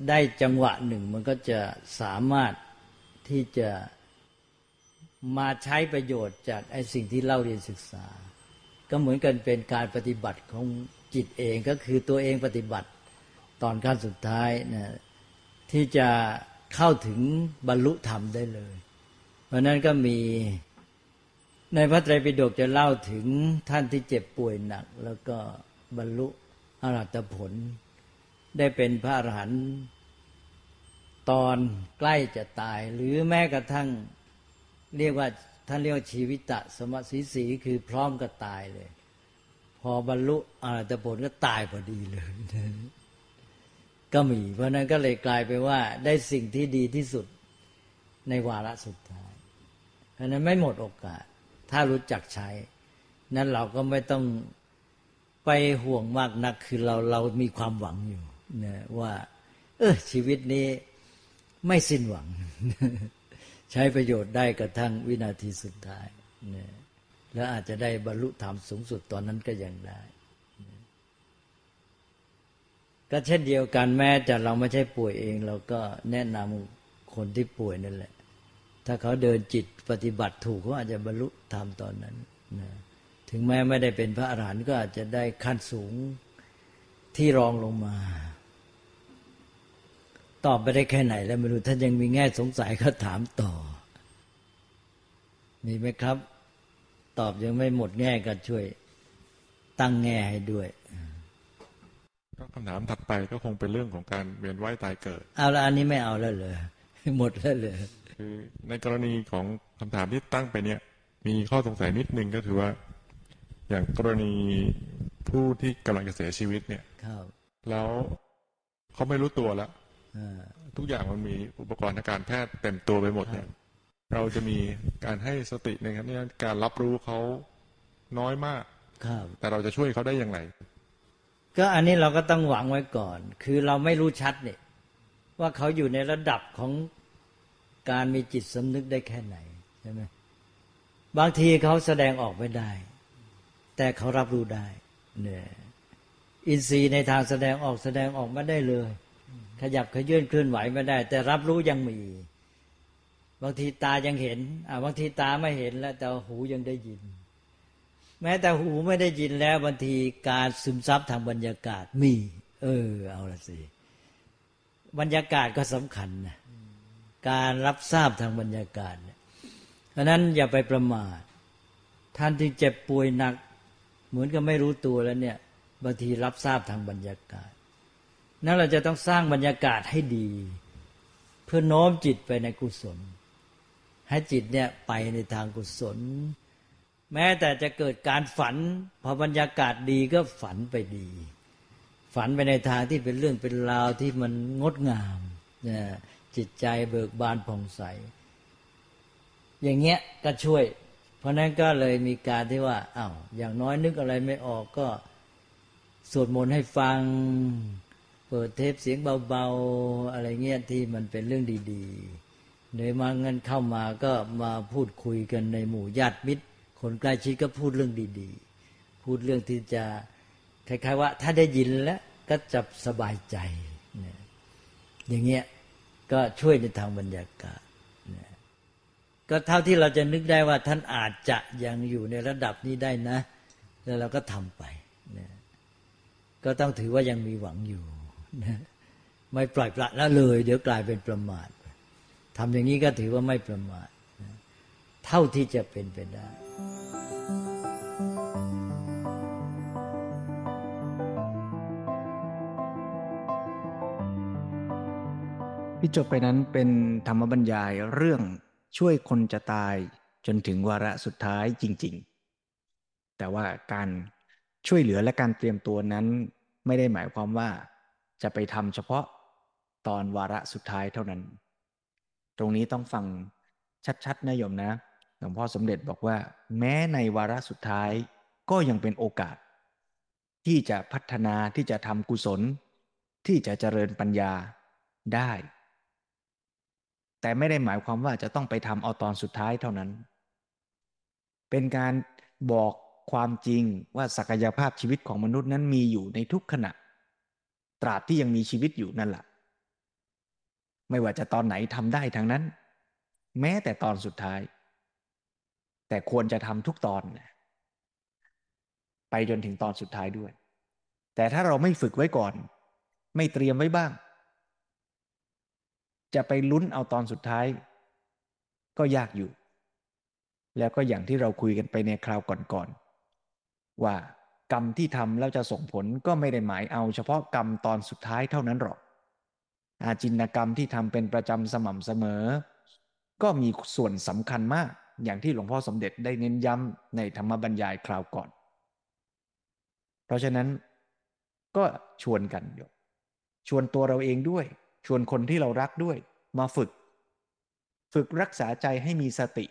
ได้จังหวะหนึ่ง มันก็จะสามารถที่จะมาใช้ประโยชน์จากไอ้สิ่งที่เล่าเรียนศึกษา ก็เหมือนกันเป็นการปฏิบัติของ จิตเองก็คือตัวเองปฏิบัติตอนขั้นสุดท้ายนะที่จะเข้าถึงบรรลุธรรมได้เลย เพราะนั้นก็มีในพระไตรปิฎกจะเล่าถึงท่านที่เจ็บป่วยหนัก แล้วก็บรรลุอรหัตผล ได้เป็นพระอรหันต์ตอนใกล้จะตาย หรือแม้กระทั่งเรียกว่าท่านเรียกว่าชีวิตะสมสีสีคือพร้อมกับตายเลย พอบรรลุอรหัตผลก็ตายพอดีเลย ก็มี เพราะนั้นก็เลยกลายไปว่า ได้สิ่งที่ดีที่สุดในวาระสุดท้าย เพราะนั้นไม่หมดโอกาส ถ้ารู้จักใช้ นั้นเราก็ไม่ต้องไปห่วงมากนักคือเราเรามีความหวังอยู่นะว่า เออชีวิตนี้ไม่สิ้นหวัง ใช้ประโยชน์ได้กระทั่งวินาทีสุดท้ายนะ แล้วอาจจะได้บรรลุธรรมสูงสุดตอนนั้นก็ยังได้ ก็เช่นเดียวกันแม้จะเราไม่ใช่ป่วยเอง เราก็แนะนำคนที่ป่วยนั่นแหละ ถ้าเขาเดินจิตปฏิบัติถูกเขาอาจจะบรรลุธรรมตอนนั้นนะถึงแม้ไม่ได้เป็นพระอรหันต์ก็อาจจะได้ขั้นสูงที่รองลงมา ตอบไปได้แค่ไหนแล้วไม่รู้ถ้านยังมีแง่สงสัยก็ถามต่อ มีไหมครับ ตอบยังไม่หมดแง่ก็ช่วย ตั้งแง่ให้ด้วย ก็คำถามถัดไปก็คงเป็นเรื่องของการเวียนว่ายตายเกิด เอาละอันนี้ไม่เอาแล้วเลยหมดแล้วเลยคือในกรณีของคำถามที่ตั้งไปเนี่ย มีข้อสงสัยนิดนึงก็คือว่า อย่างกรณีผู้ที่กำลังจะเสียชีวิตเนี่ยครับแล้วเขาไม่รู้ตัวแล้วอ่าทุกอย่างมันมีอุปกรณ์ทางการแพทย์เต็มตัวไปหมดเนี่ย เราจะมีการให้สติในการเนี่ยการรับรู้เขาน้อยมาก ครับ แต่เราจะช่วยเขาได้อย่างไร ก็อันนี้เราก็ต้องหวังไว้ก่อน คือเราไม่รู้ชัดเนี่ยว่าเขาอยู่ในระดับของการมีจิตสำนึกได้แค่ไหนใช่ไหมบางทีเขาแสดงออกไม่ได้ แต่เขารับรู้ได้ เนี่ย อินทรีย์ในทางแสดงออกแสดงออกไม่ได้เลย ขยับขยื่นเคลื่อนไหวไม่ได้ แต่รับรู้ยังมี บางทีตายังเห็นอ่าบางทีตาไม่เห็นแล้ว แต่หูยังได้ยิน แม้แต่หูไม่ได้ยินแล้วบางทีการซึมซับทางบรรยากาศมี เออ เอาละสิบรรยากาศก็สำคัญนะการรับทราบทางบรรยากาศเนี่ยเพราะนั้นอย่าไปประมาทท่านที่เจ็บป่วยหนัก เหมือนกับไม่รู้ตัวแล้วเนี่ยบางทีรับทราบทางบรรยากาศ นั้นเราจะต้องสร้างบรรยากาศให้ดี เพื่อโน้มจิตไปในกุศล ให้จิตเนี่ยไปในทางกุศล แม้แต่จะเกิดการฝันพอบรรยากาศดีก็ฝันไปดี ฝันไปในทางที่เป็นเรื่องเป็นราวที่มันงดงามนะจิตใจเบิกบานผ่องใส อย่างเงี้ยก็ช่วย เพราะนั้นก็เลยมีการที่ว่าอา้าวอย่างน้อยนึกอะไรไม่ออกก็สวดมนต์ให้ฟัง เปิดเทปเสียงเบาๆ อะไรเงี้ยที่มันเป็นเรื่องดี ๆ เนยมาเงินเข้ามาก็มาพูดคุยกันในหมู่ญาติมิตร คนใกล้ชิดก็พูดเรื่องดีๆ พูดเรื่องที่จะคล้ายๆว่า ถ้าได้ยินแล้วก็จะสบายใจเนี่ยอย่างเงี้ยก็ช่วยในทางบรรยากาศนี่ยก็เท่าที่เราจะนึกได้ว่าท่านอาจจะยังอยู่ในระดับนี้ได้นะแแล้วเราก็ทำไปนะก็ต้องถือว่ายังมีหวังอยู่นะไม่ปล่อยปละละเลย เดี๋ยวกลายเป็นประมาท ทำอย่างนี้ก็ถือว่าไม่ประมาทเท่าที่จะเป็นไปได้ที่จบไปนั้นเป็นธรรมบรรยายเรื่องช่วยคนจะตายจนถึงวาระสุดท้ายจริง ๆ แต่ว่าการช่วยเหลือและการเตรียมตัวนั้น ไม่ได้หมายความว่าจะไปทำเฉพาะตอนวาระสุดท้ายเท่านั้น ตรงนี้ต้องฟังชัดๆนะโยมนะหลวงพ่อสมเด็จบอกว่า แม้ในวาระสุดท้ายก็ยังเป็นโอกาส ที่จะพัฒนาที่จะทำกุศล ที่จะเจริญปัญญาได้ แต่ไม่ได้หมายความว่าจะต้องไปทำเอาตอนสุดท้ายเท่านั้น เป็นการบอกความจริงว่าศักยภาพชีวิตของมนุษย์นั้นมีอยู่ในทุกขณะ ตราบที่ยังมีชีวิตอยู่นั่นแหละ ไม่ว่าจะตอนไหนทำได้ทั้งนั้น แม้แต่ตอนสุดท้าย แต่ควรจะทำทุกตอน ไปจนถึงตอนสุดท้ายด้วย แต่ถ้าเราไม่ฝึกไว้ก่อน ไม่เตรียมไว้บ้าง จะไปลุ้นเอาตอนสุดท้าย ก็ยากอยู่ แล้วก็อย่างที่เราคุยกันไปในคราวก่อนๆว่ากรรมที่ทำแล้วจะส่งผลก็ไม่ได้หมายเอาเฉพาะกรรมตอนสุดท้ายเท่านั้นหรอก อาจินกรรมที่ทำเป็นประจำสม่ำเสมอ ก็มีส่วนสำคัญมากอย่างที่หลวงพ่อสมเด็จได้เน้นย้ำในธรรมบรรยายคราวก่อน เพราะฉะนั้นก็ชวนกันโยชวนตัวเราเองด้วย ชวนคนที่เรารักด้วย มาฝึก ฝึกรักษาใจให้มีสติ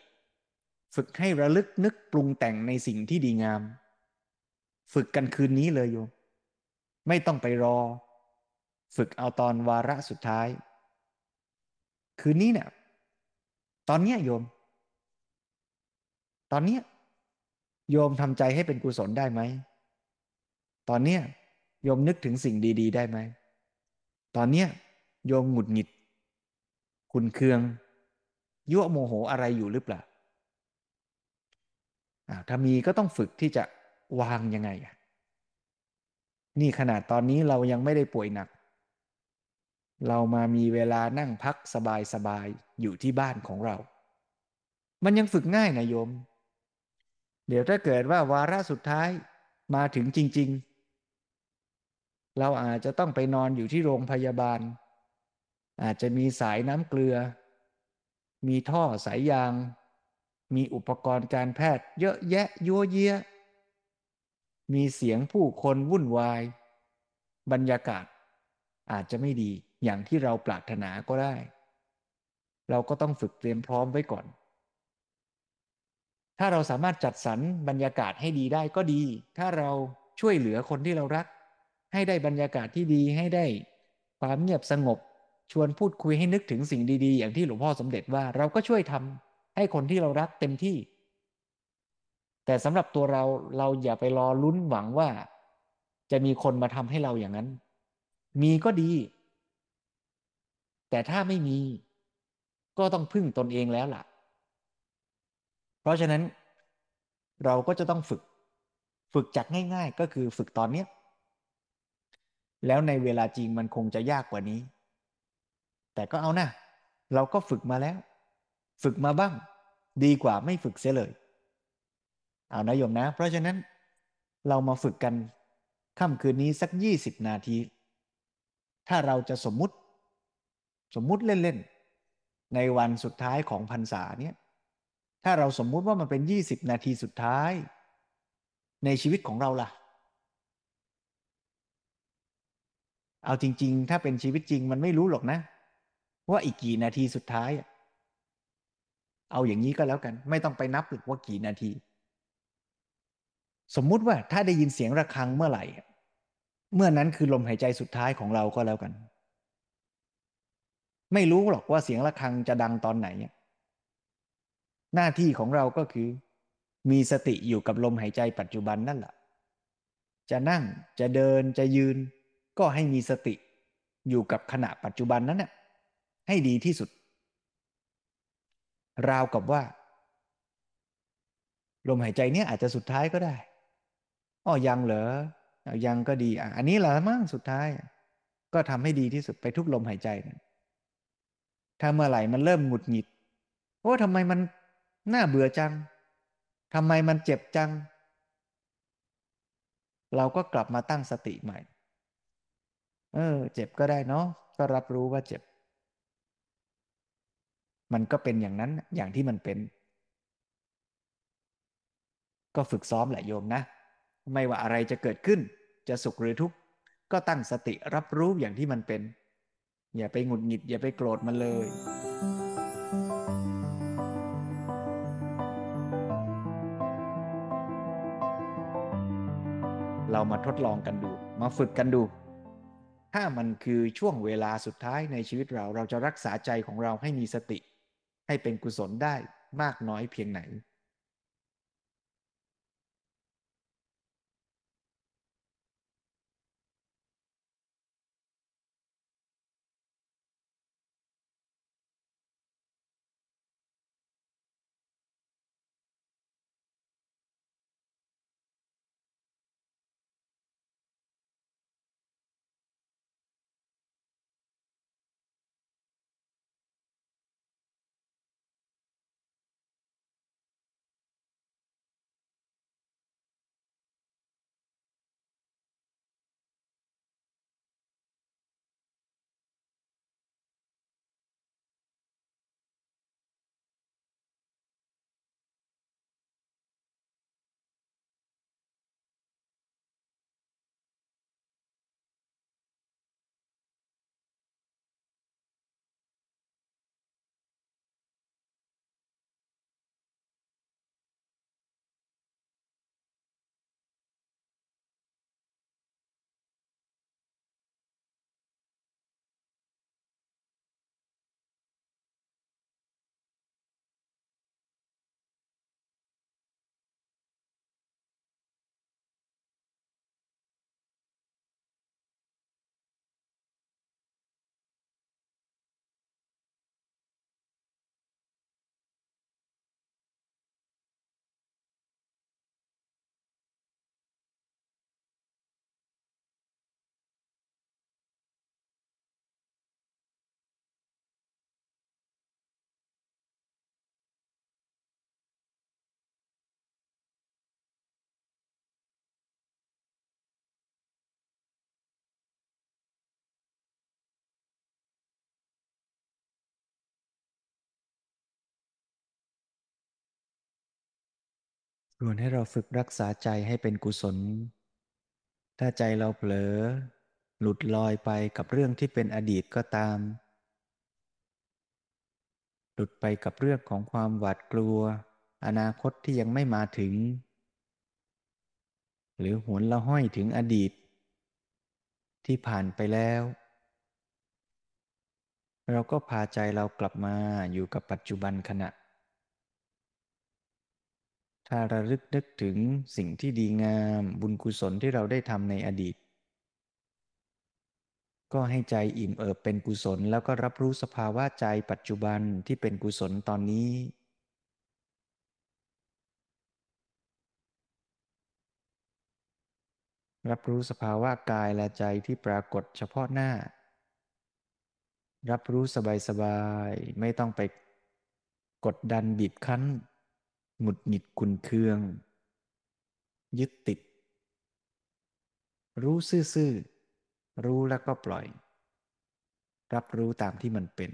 ฝึกให้ระลึกนึกปรุงแต่งในสิ่งที่ดีงาม ฝึกกันคืนนี้เลยโยมไม่ต้องไปรอ ฝึกเอาตอนวาระสุดท้าย คืนนี้เนี่ย ตอนเนี้ยโยม ตอนเนี้ยโยมทำใจให้เป็นกุศลได้ไหม ตอนเนี้ยโยมนึกถึงสิ่งดี ๆ ได้ไหม ตอนเนี้ยโยมหงุดหงิด คุณเคือง ยั่วโมโหอะไรอยู่หรือเปล่า ถ้ามีก็ต้องฝึกที่จะวางยังไง นี่ขนาดตอนนี้เรายังไม่ได้ป่วยหนัก เรามามีเวลานั่งพักสบายๆอยู่ที่บ้านของเรา มันยังฝึกง่ายนะโยม เดี๋ยวถ้าเกิดว่าวาระสุดท้ายมาถึงจริง ๆ เราอาจจะต้องไปนอนอยู่ที่โรงพยาบาล อาจจะมีสายน้ำเกลือ มีท่อสายยาง มีอุปกรณ์การแพทย์เยอะแยะยั่วเยียมีเสียงผู้คนวุ่นวาย บรรยากาศอาจจะไม่ดี อย่างที่เราปรารถนาก็ได้ เราก็ต้องฝึกเตรียมพร้อมไว้ก่อน ถ้าเราสามารถจัดสรรบรรยากาศให้ดีได้ก็ดี ถ้าเราช่วยเหลือคนที่เรารัก ให้ได้บรรยากาศที่ดีให้ได้ ความเงียบสงบ ชวนพูดคุยให้นึกถึงสิ่งดีๆ อย่างที่หลวงพ่อสมเด็จว่าเราก็ช่วยทำให้คนที่เรารักเต็มที่ แต่สำหรับตัวเราเราอย่าไปรอลุ้นหวังว่า จะมีคนมาทำให้เราอย่างนั้น มีก็ดี แต่ถ้าไม่มีก็ต้องพึ่งตนเองแล้วล่ะ เพราะฉะนั้นเราก็จะต้องฝึก ฝึกจากง่าย ๆ ก็คือฝึกตอนเนี้ยแล้วในเวลาจริงมันคงจะยากกว่านี้ แต่ก็เอานะ เราก็ฝึกมาแล้ว ฝึกมาบ้าง ดีกว่าไม่ฝึกเสียเลย เอานะโยมนะ เพราะฉะนั้นเรามาฝึกกันค่ำคืนนี้สักยี่สิบนาที ถ้าเราจะสมมุติ สมมุติเล่นๆ ในวันสุดท้ายของพรรษาเนี่ย ถ้าเราสมมุติว่ามันเป็นยี่สิบนาทีสุดท้าย ในชีวิตของเราล่ะ เอาจริง ๆ ถ้าเป็นชีวิตจริงมันไม่รู้หรอกนะ ว่าอีกกี่นาทีสุดท้าย เอาอย่างนี้ก็แล้วกัน ไม่ต้องไปนับหรอกว่ากี่นาที สมมุติว่าถ้าได้ยินเสียงระฆังเมื่อไหร่ เมื่อนั้นคือลมหายใจสุดท้ายของเราก็แล้วกัน ไม่รู้หรอกว่าเสียงะระฆังจะดังตอนไหน หน้าที่ของเราก็คือ มีสติอยู่กับลมหายใจปัจจุบันนั่นแหละจะนั่งจะเดินจะยืน ก็ให้มีสติอยู่กับขณะปัจจุบันนั้นน่ะให้ดีที่สุด ราวกับว่า ลมหายใจเนี้ยอาจจะสุดท้ายก็ได้อ้อยังเหรออยังก็ดีอะอันนี้แหละมั้งสุดท้าย ก็ทำให้ดีที่สุดไปทุกลมหายใจนะ ถ้าเมื่อไหร่มันเริ่มหงุดหงิด โอ้ทำไมมันน่าเบื่อจังทำไมมันเจ็บจัง เราก็กลับมาตั้งสติใหม่ เออ เจ็บก็ได้เนาะก็รับรู้ว่าเจ็บ มันก็เป็นอย่างนั้นอย่างที่มันเป็น ก็ฝึกซ้อมแหละโยมนะ ไม่ว่าอะไรจะเกิดขึ้น จะสุขหรือทุกข์ก็ตั้งสติรับรู้อย่างที่มันเป็น อย่าไปหงุดหงิด อย่าไปโกรธมันเลย เรามาทดลองกันดู มาฝึกกันดู ถ้ามันคือช่วงเวลาสุดท้ายในชีวิตเรา เราจะรักษาใจของเราให้มีสติ ให้เป็นกุศลได้มากน้อยเพียงไหน ชวนให้เราฝึกรักษาใจให้เป็นกุศล ถ้าใจเราเผลอ หลุดลอยไปกับเรื่องที่เป็นอดีตก็ตาม หลุดไปกับเรื่องของความหวาดกลัว อนาคตที่ยังไม่มาถึง หรือหวนละห้อยถึงอดีต ที่ผ่านไปแล้ว เราก็พาใจเรากลับมาอยู่กับปัจจุบันขณะ ถ้าระลึกนึกถึงสิ่งที่ดีงามบุญกุศลที่เราได้ทำในอดีต ก็ให้ใจอิ่มเอิบเป็นกุศล แล้วก็รับรู้สภาวะใจปัจจุบันที่เป็นกุศลตอนนี้ รับรู้สภาวะกายและใจที่ปรากฏเฉพาะหน้า รับรู้สบายๆไม่ต้องไปกดดันบีบคั้น หงุดหงิดคุนเคือง ยึดติด รู้ซื่อๆ รู้แล้วก็ปล่อย รับรู้ตามที่มันเป็น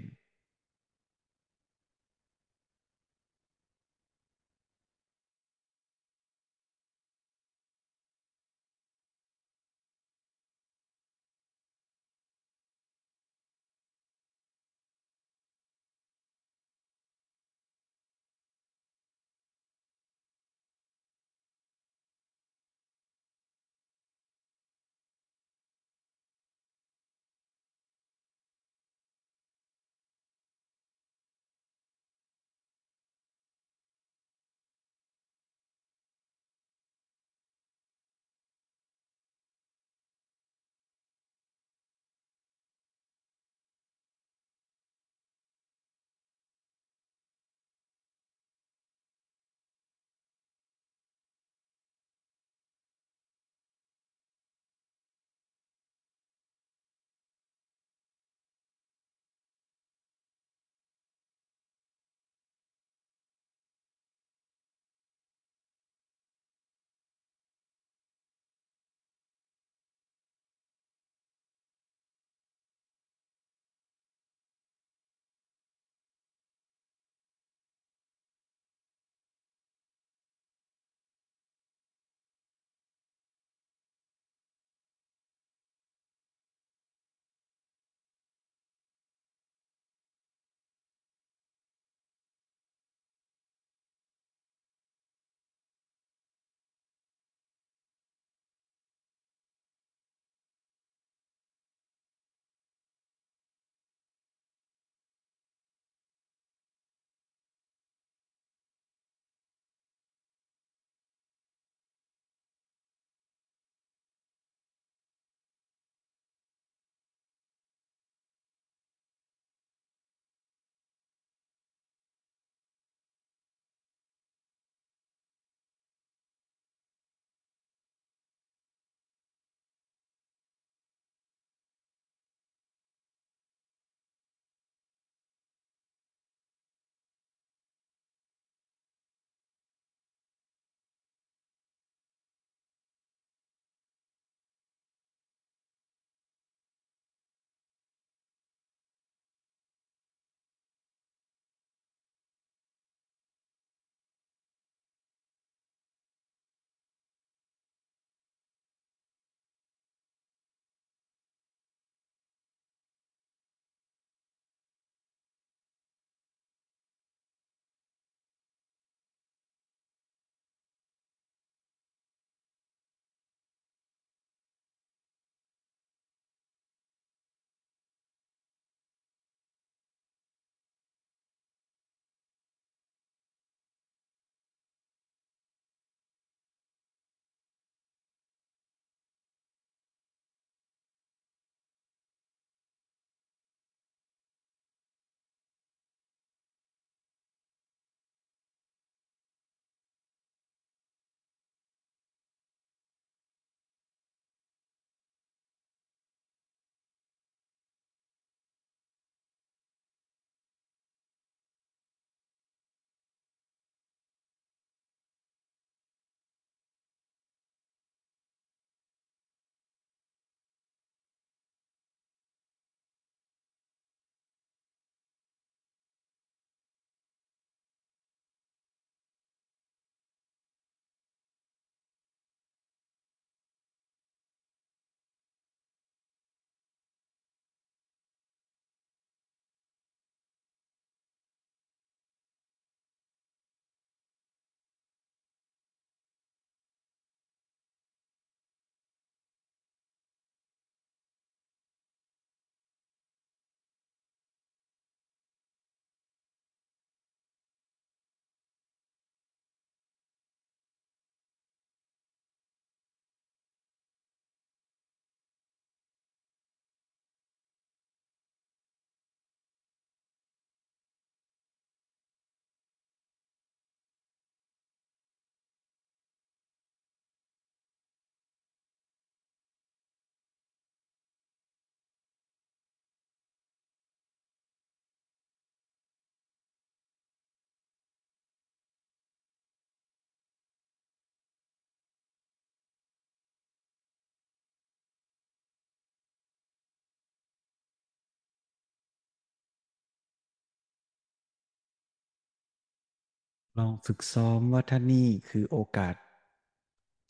ลองฝึกซ้อมว่าถ้านี่คือโอกาส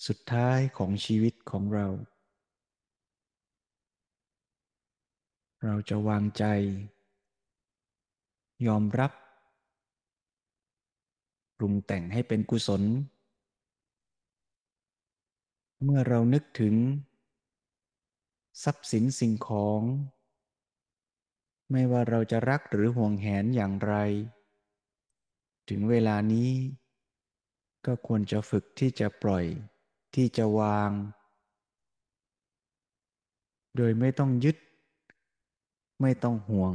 สุดท้ายของชีวิตของเรา เราจะวางใจ ยอมรับปรุงแต่งให้เป็นกุศล เมื่อเรานึกถึง ทรัพย์สินสิ่งของ ไม่ว่าเราจะรักหรือห่วงแหนอย่างไร ถึงเวลานี้ ก็ควรจะฝึกที่จะปล่อยที่จะวาง โดยไม่ต้องยึด ไม่ต้องห่วง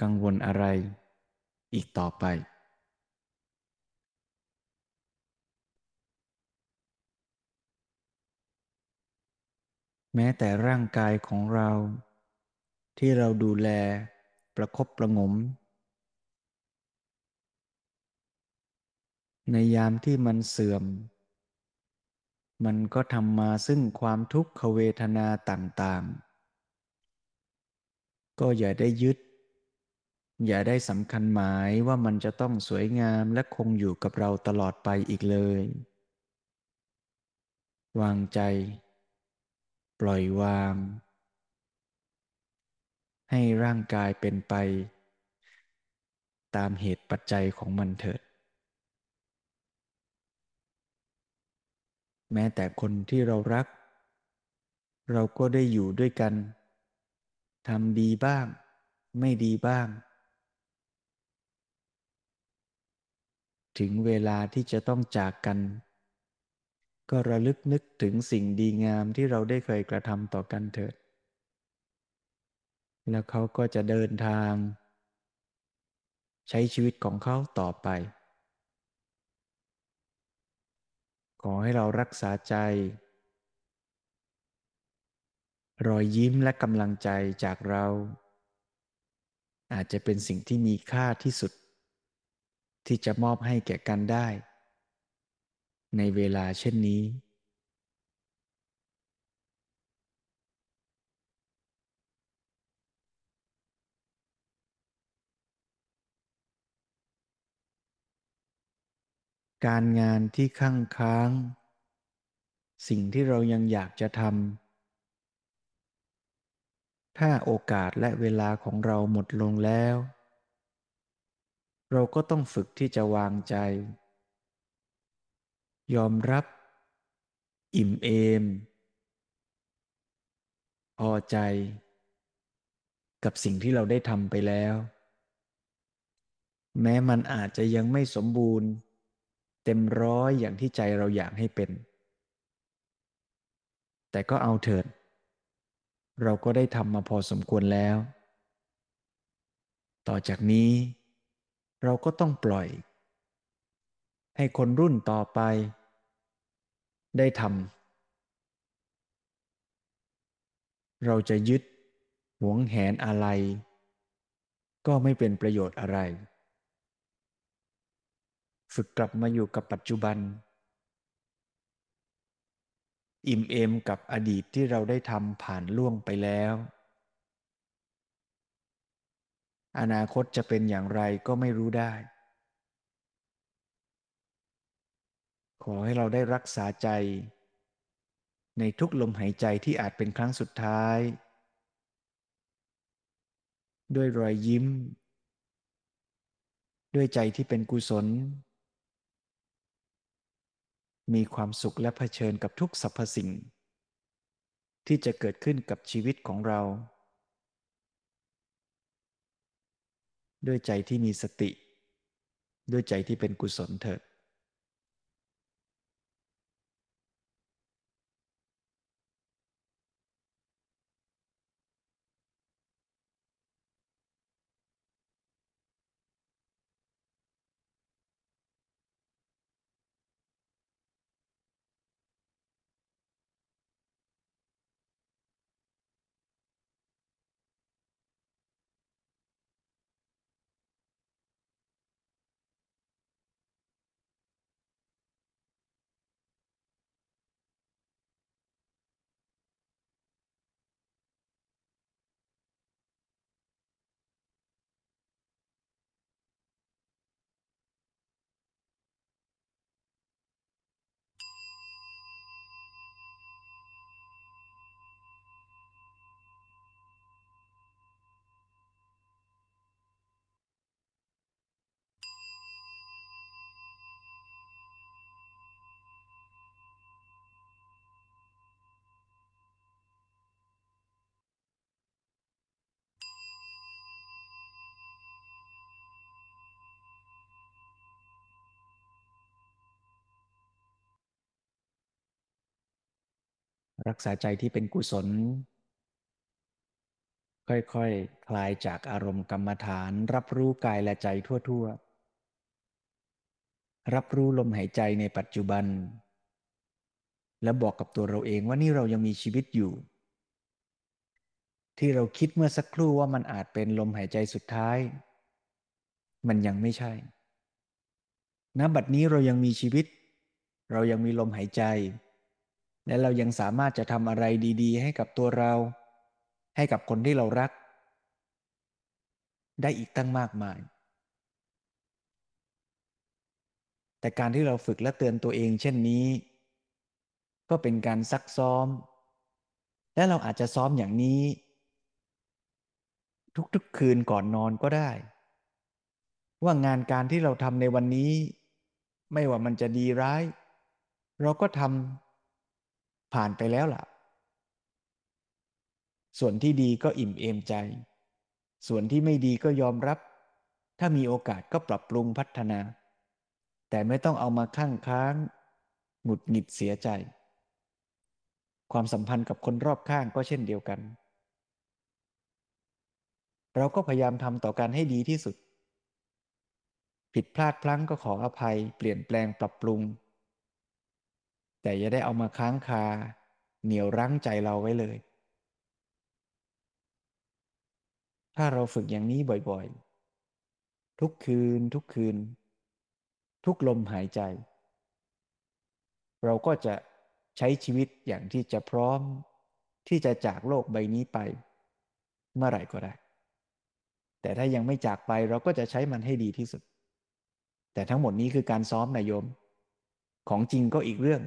กังวลอะไร อีกต่อไป แม้แต่ร่างกายของเรา ที่เราดูแลประครบประงม ในยามที่มันเสื่อม มันก็ทำมาซึ่งความทุกขเวทนาต่างๆ ก็อย่าได้ยึด อย่าได้สำคัญหมายว่ามันจะต้องสวยงามและคงอยู่กับเราตลอดไปอีกเลย วางใจ ปล่อยวาง ให้ร่างกายเป็นไป ตามเหตุปัจจัยของมันเถิด แม้แต่คนที่เรารัก เราก็ได้อยู่ด้วยกันทำดีบ้าง ไม่ดีบ้าง ถึงเวลาที่จะต้องจากกัน ก็ระลึกนึกถึงสิ่งดีงามที่เราได้เคยกระทำต่อกันเถิด แล้วเขาก็จะเดินทาง ใช้ชีวิตของเขาต่อไป ขอให้เรารักษาใจ รอยยิ้มและกำลังใจจากเรา อาจจะเป็นสิ่งที่มีค่าที่สุด ที่จะมอบให้แก่กันได้ ในเวลาเช่นนี้ การงานที่ข้างค้าง สิ่งที่เรายังอยากจะทำถ้าโอกาสและเวลาของเราหมดลงแล้ว เราก็ต้องฝึกที่จะวางใจ ยอมรับ อิ่มเอม พอใจ กับสิ่งที่เราได้ทำไปแล้ว แม้มันอาจจะยังไม่สมบูรณ์ เต็มร้อยอย่างที่ใจเราอยากให้เป็น แต่ก็เอาเถิด เราก็ได้ทำมาพอสมควรแล้ว ต่อจากนี้ เราก็ต้องปล่อย ให้คนรุ่นต่อไป ได้ทำเราจะยึดหวงแหนอะไร ก็ไม่เป็นประโยชน์อะไร ฝึกกลับมาอยู่กับปัจจุบัน อิ่มเอมกับอดีตที่เราได้ทำผ่านล่วงไปแล้ว อนาคตจะเป็นอย่างไรก็ไม่รู้ได้ ขอให้เราได้รักษาใจ ในทุกลมหายใจที่อาจเป็นครั้งสุดท้าย ด้วยรอยยิ้ม ด้วยใจที่เป็นกุศล มีความสุขและะเผชิญกับทุกสรรพสิ่ง ที่จะเกิดขึ้นกับชีวิตของเรา ด้วยใจที่มีสติ ด้วยใจที่เป็นกุศลเถิด รักษาใจที่เป็นกุศล ค่อยๆคคลายจากอารมณ์กรรมฐาน รับรู้กายและใจทั่ว ๆ รับรู้ลมหายใจในปัจจุบัน และบอกกับตัวเราเองว่านี่เรายังมีชีวิตอยู่ ที่เราคิดเมื่อสักครู่ว่ามันอาจเป็นลมหายใจสุดท้าย มันยังไม่ใช่ณบัดนี้เรายังมีชีวิต เรายังมีลมหายใจ และเรายังสามารถจะทำอะไรดี ๆ ให้กับตัวเรา ให้กับคนที่เรารัก ได้อีกตั้งมากมาย แต่การที่เราฝึกและเตือนตัวเองเช่นนี้ ก็เป็นการซักซ้อม และเราอาจจะซ้อมอย่างนี้ ทุกๆคืนก่อนนอนก็ได้ ว่างานการที่เราทำในวันนี้ ไม่ว่ามันจะดีร้าย เราก็ทำ ผ่านไปแล้วล่ะ ส่วนที่ดีก็อิ่มเอมใจ ส่วนที่ไม่ดีก็ยอมรับ ถ้ามีโอกาสก็ปรับปรุงพัฒนา แต่ไม่ต้องเอามาข้างค้างหงุดหงิดเสียใจ ความสัมพันธ์กับคนรอบข้างก็เช่นเดียวกัน เราก็พยายามทำต่อกันให้ดีที่สุด ผิดพลาดพลั้งก็ขออภัย เปลี่ยนแปลงปรับปรุง แต่อย่าได้เอามาค้างคา เหนียวรั้งใจเราไว้เลย ถ้าเราฝึกอย่างนี้บ่อยๆ ทุกคืนทุกคืน ทุกลมหายใจ เราก็จะใช้ชีวิตอย่างที่จะพร้อม ที่จะจากโลกใบนี้ไป เมื่อไหร่ก็ได้ แต่ถ้ายังไม่จากไปเราก็จะใช้มันให้ดีที่สุด แต่ทั้งหมดนี้คือการซ้อมนายโยมของจริงก็อีกเรื่อง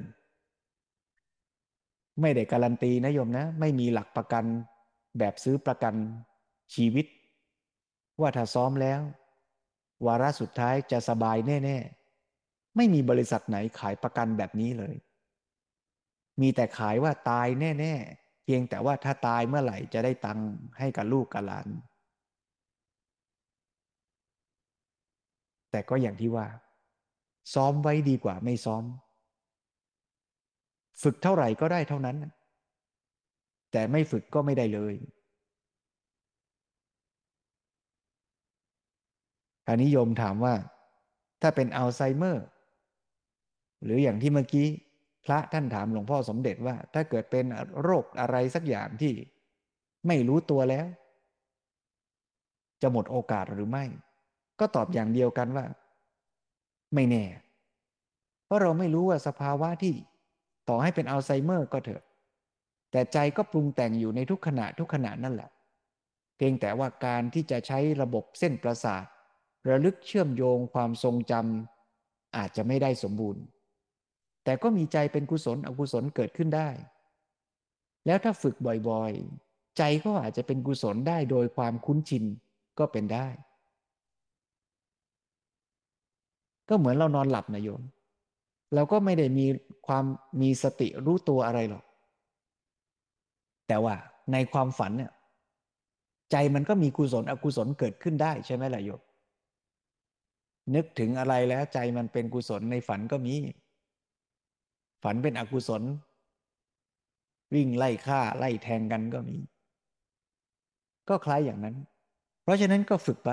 ไม่ได้การันตีนะโยมนะ ไม่มีหลักประกันแบบซื้อประกันชีวิต ว่าถ้าซ้อมแล้ว วาระสุดท้ายจะสบายแน่ ๆ ไม่มีบริษัทไหนขายประกันแบบนี้เลย มีแต่ขายว่าตายแน่ๆเพียงแต่ว่าถ้าตายเมื่อไหร่จะได้ตังค์ให้กับลูกกับหลาน แต่ก็อย่างที่ว่า ซ้อมไว้ดีกว่าไม่ซ้อม ฝึกเท่าไหร่ก็ได้เท่านั้น แต่ไม่ฝึกก็ไม่ได้เลยอานิยมถามว่า ถ้าเป็นอัลไซเมอร์ หรืออย่างที่เมื่อกี้ พระท่านถามหลวงพ่อสมเด็จว่า ถ้าเกิดเป็นโรคอะไรสักอย่างที่ไม่รู้ตัวแล้ว จะหมดโอกาสหรือไม่ ก็ตอบอย่างเดียวกันว่า ไม่แน่ เพราะเราไม่รู้ว่าสภาวะที่ ต่อให้เป็นอัลไซเมอร์ก็เถอะ แต่ใจก็ปรุงแต่งอยู่ในทุกขณะทุกขณะนั่นแหละ เพียงแต่ว่าการที่จะใช้ระบบเส้นประสาท ระลึกเชื่อมโยงความทรงจำอาจจะไม่ได้สมบูรณ์ แต่ก็มีใจเป็นกุศลอกุศลเกิดขึ้นได้ แล้วถ้าฝึกบ่อยๆ ใจก็อาจจะเป็นกุศลได้โดยความคุ้นชินก็เป็นได้ ก็เหมือนเรานอนหลับนะโยม เราก็ไม่ได้มีความมีสติรู้ตัวอะไรหรอก แต่ว่าในความฝันเนี่ยใจมันก็มีกุศลอกุศลเกิดขึ้นได้ใช่ไหมล่ะโยมนึกถึงอะไรแล้วใจมันเป็นกุศลในฝันก็มี ฝันเป็นอกุศล วิ่งไล่ฆ่าไล่แทงกันก็มี ก็คล้ายอย่างนั้น เพราะฉะนั้นก็ฝึกไป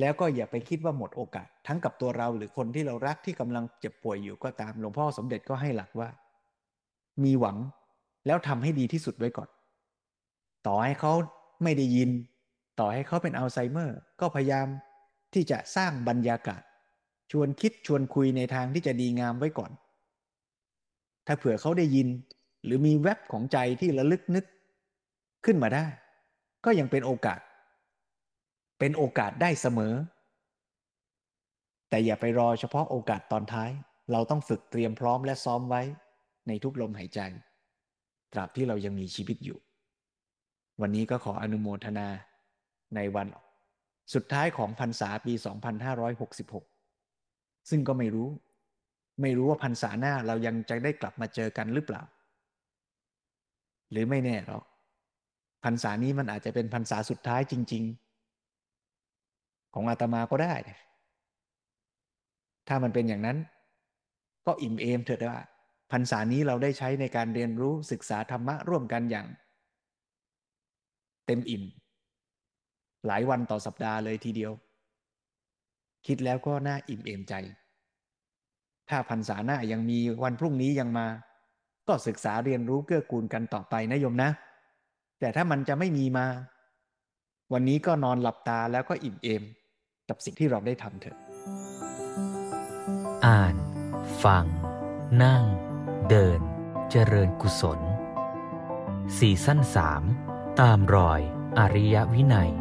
แล้วก็อย่าไปคิดว่าหมดโอกาส ทั้งกับตัวเราหรือคนที่เรารักที่กำลังเจ็บป่วยอยู่ก็ตาม หลวงพ่อสมเด็จก็ให้หลักว่า มีหวังแล้วทำให้ดีที่สุดไว้ก่อน ต่อให้เขาไม่ได้ยิน ต่อให้เขาเป็นอัลไซเมอร์ ก็พยายามที่จะสร้างบรรยากาศ ชวนคิดชวนคุยในทางที่จะดีงามไว้ก่อน ถ้าเผื่อเขาได้ยิน หรือมีแวบของใจที่ระลึกนึก ขึ้นมาได้ ก็ยังเป็นโอกาส เป็นโอกาสได้เสมอ แต่อย่าไปรอเฉพาะโอกาสตอนท้าย เราต้องฝึกเตรียมพร้อมและซ้อมไว้ในทุกลมหายใจ ตราบที่เรายังมีชีวิตอยู่ วันนี้ก็ขออนุโมทนาในวันสุดท้ายของพรรษาปี 2566 ซึ่งก็ไม่รู้ ไม่รู้ว่าพรรษาหน้าเรายังจะได้กลับมาเจอกันหรือเปล่า หรือไม่แน่หรอกพรรษานี้มันอาจจะเป็นพรรษาสุดท้ายจริง ๆ ของอาตมาก็ได้ ถ้ามันเป็นอย่างนั้น ก็อิ่มเอมเถิดว่าพพรรษานี้เราได้ใช้ในการเรียนรู้ศึกษาธรรมะร่วมกันอย่าง เต็มอิ่ม หลายวันต่อสัปดาห์เลยทีเดียว คิดแล้วก็น่าอิ่มเอมใจ ถ้าพรรษาหน้ายังมีวันพรุ่งนี้ยังมา ก็ศึกษาเรียนรู้เกื้อกูลกันต่อไปนะโยมนะ แต่ถ้ามันจะไม่มีมา วันนี้ก็นอนหลับตาแล้วก็อิ่มเอม กับสิ่งที่เราได้ทำเถอะ อ่าน ฟัง นั่ง เดิน เจริญกุศลซีซั่นสาม ตามรอย อริยวินัย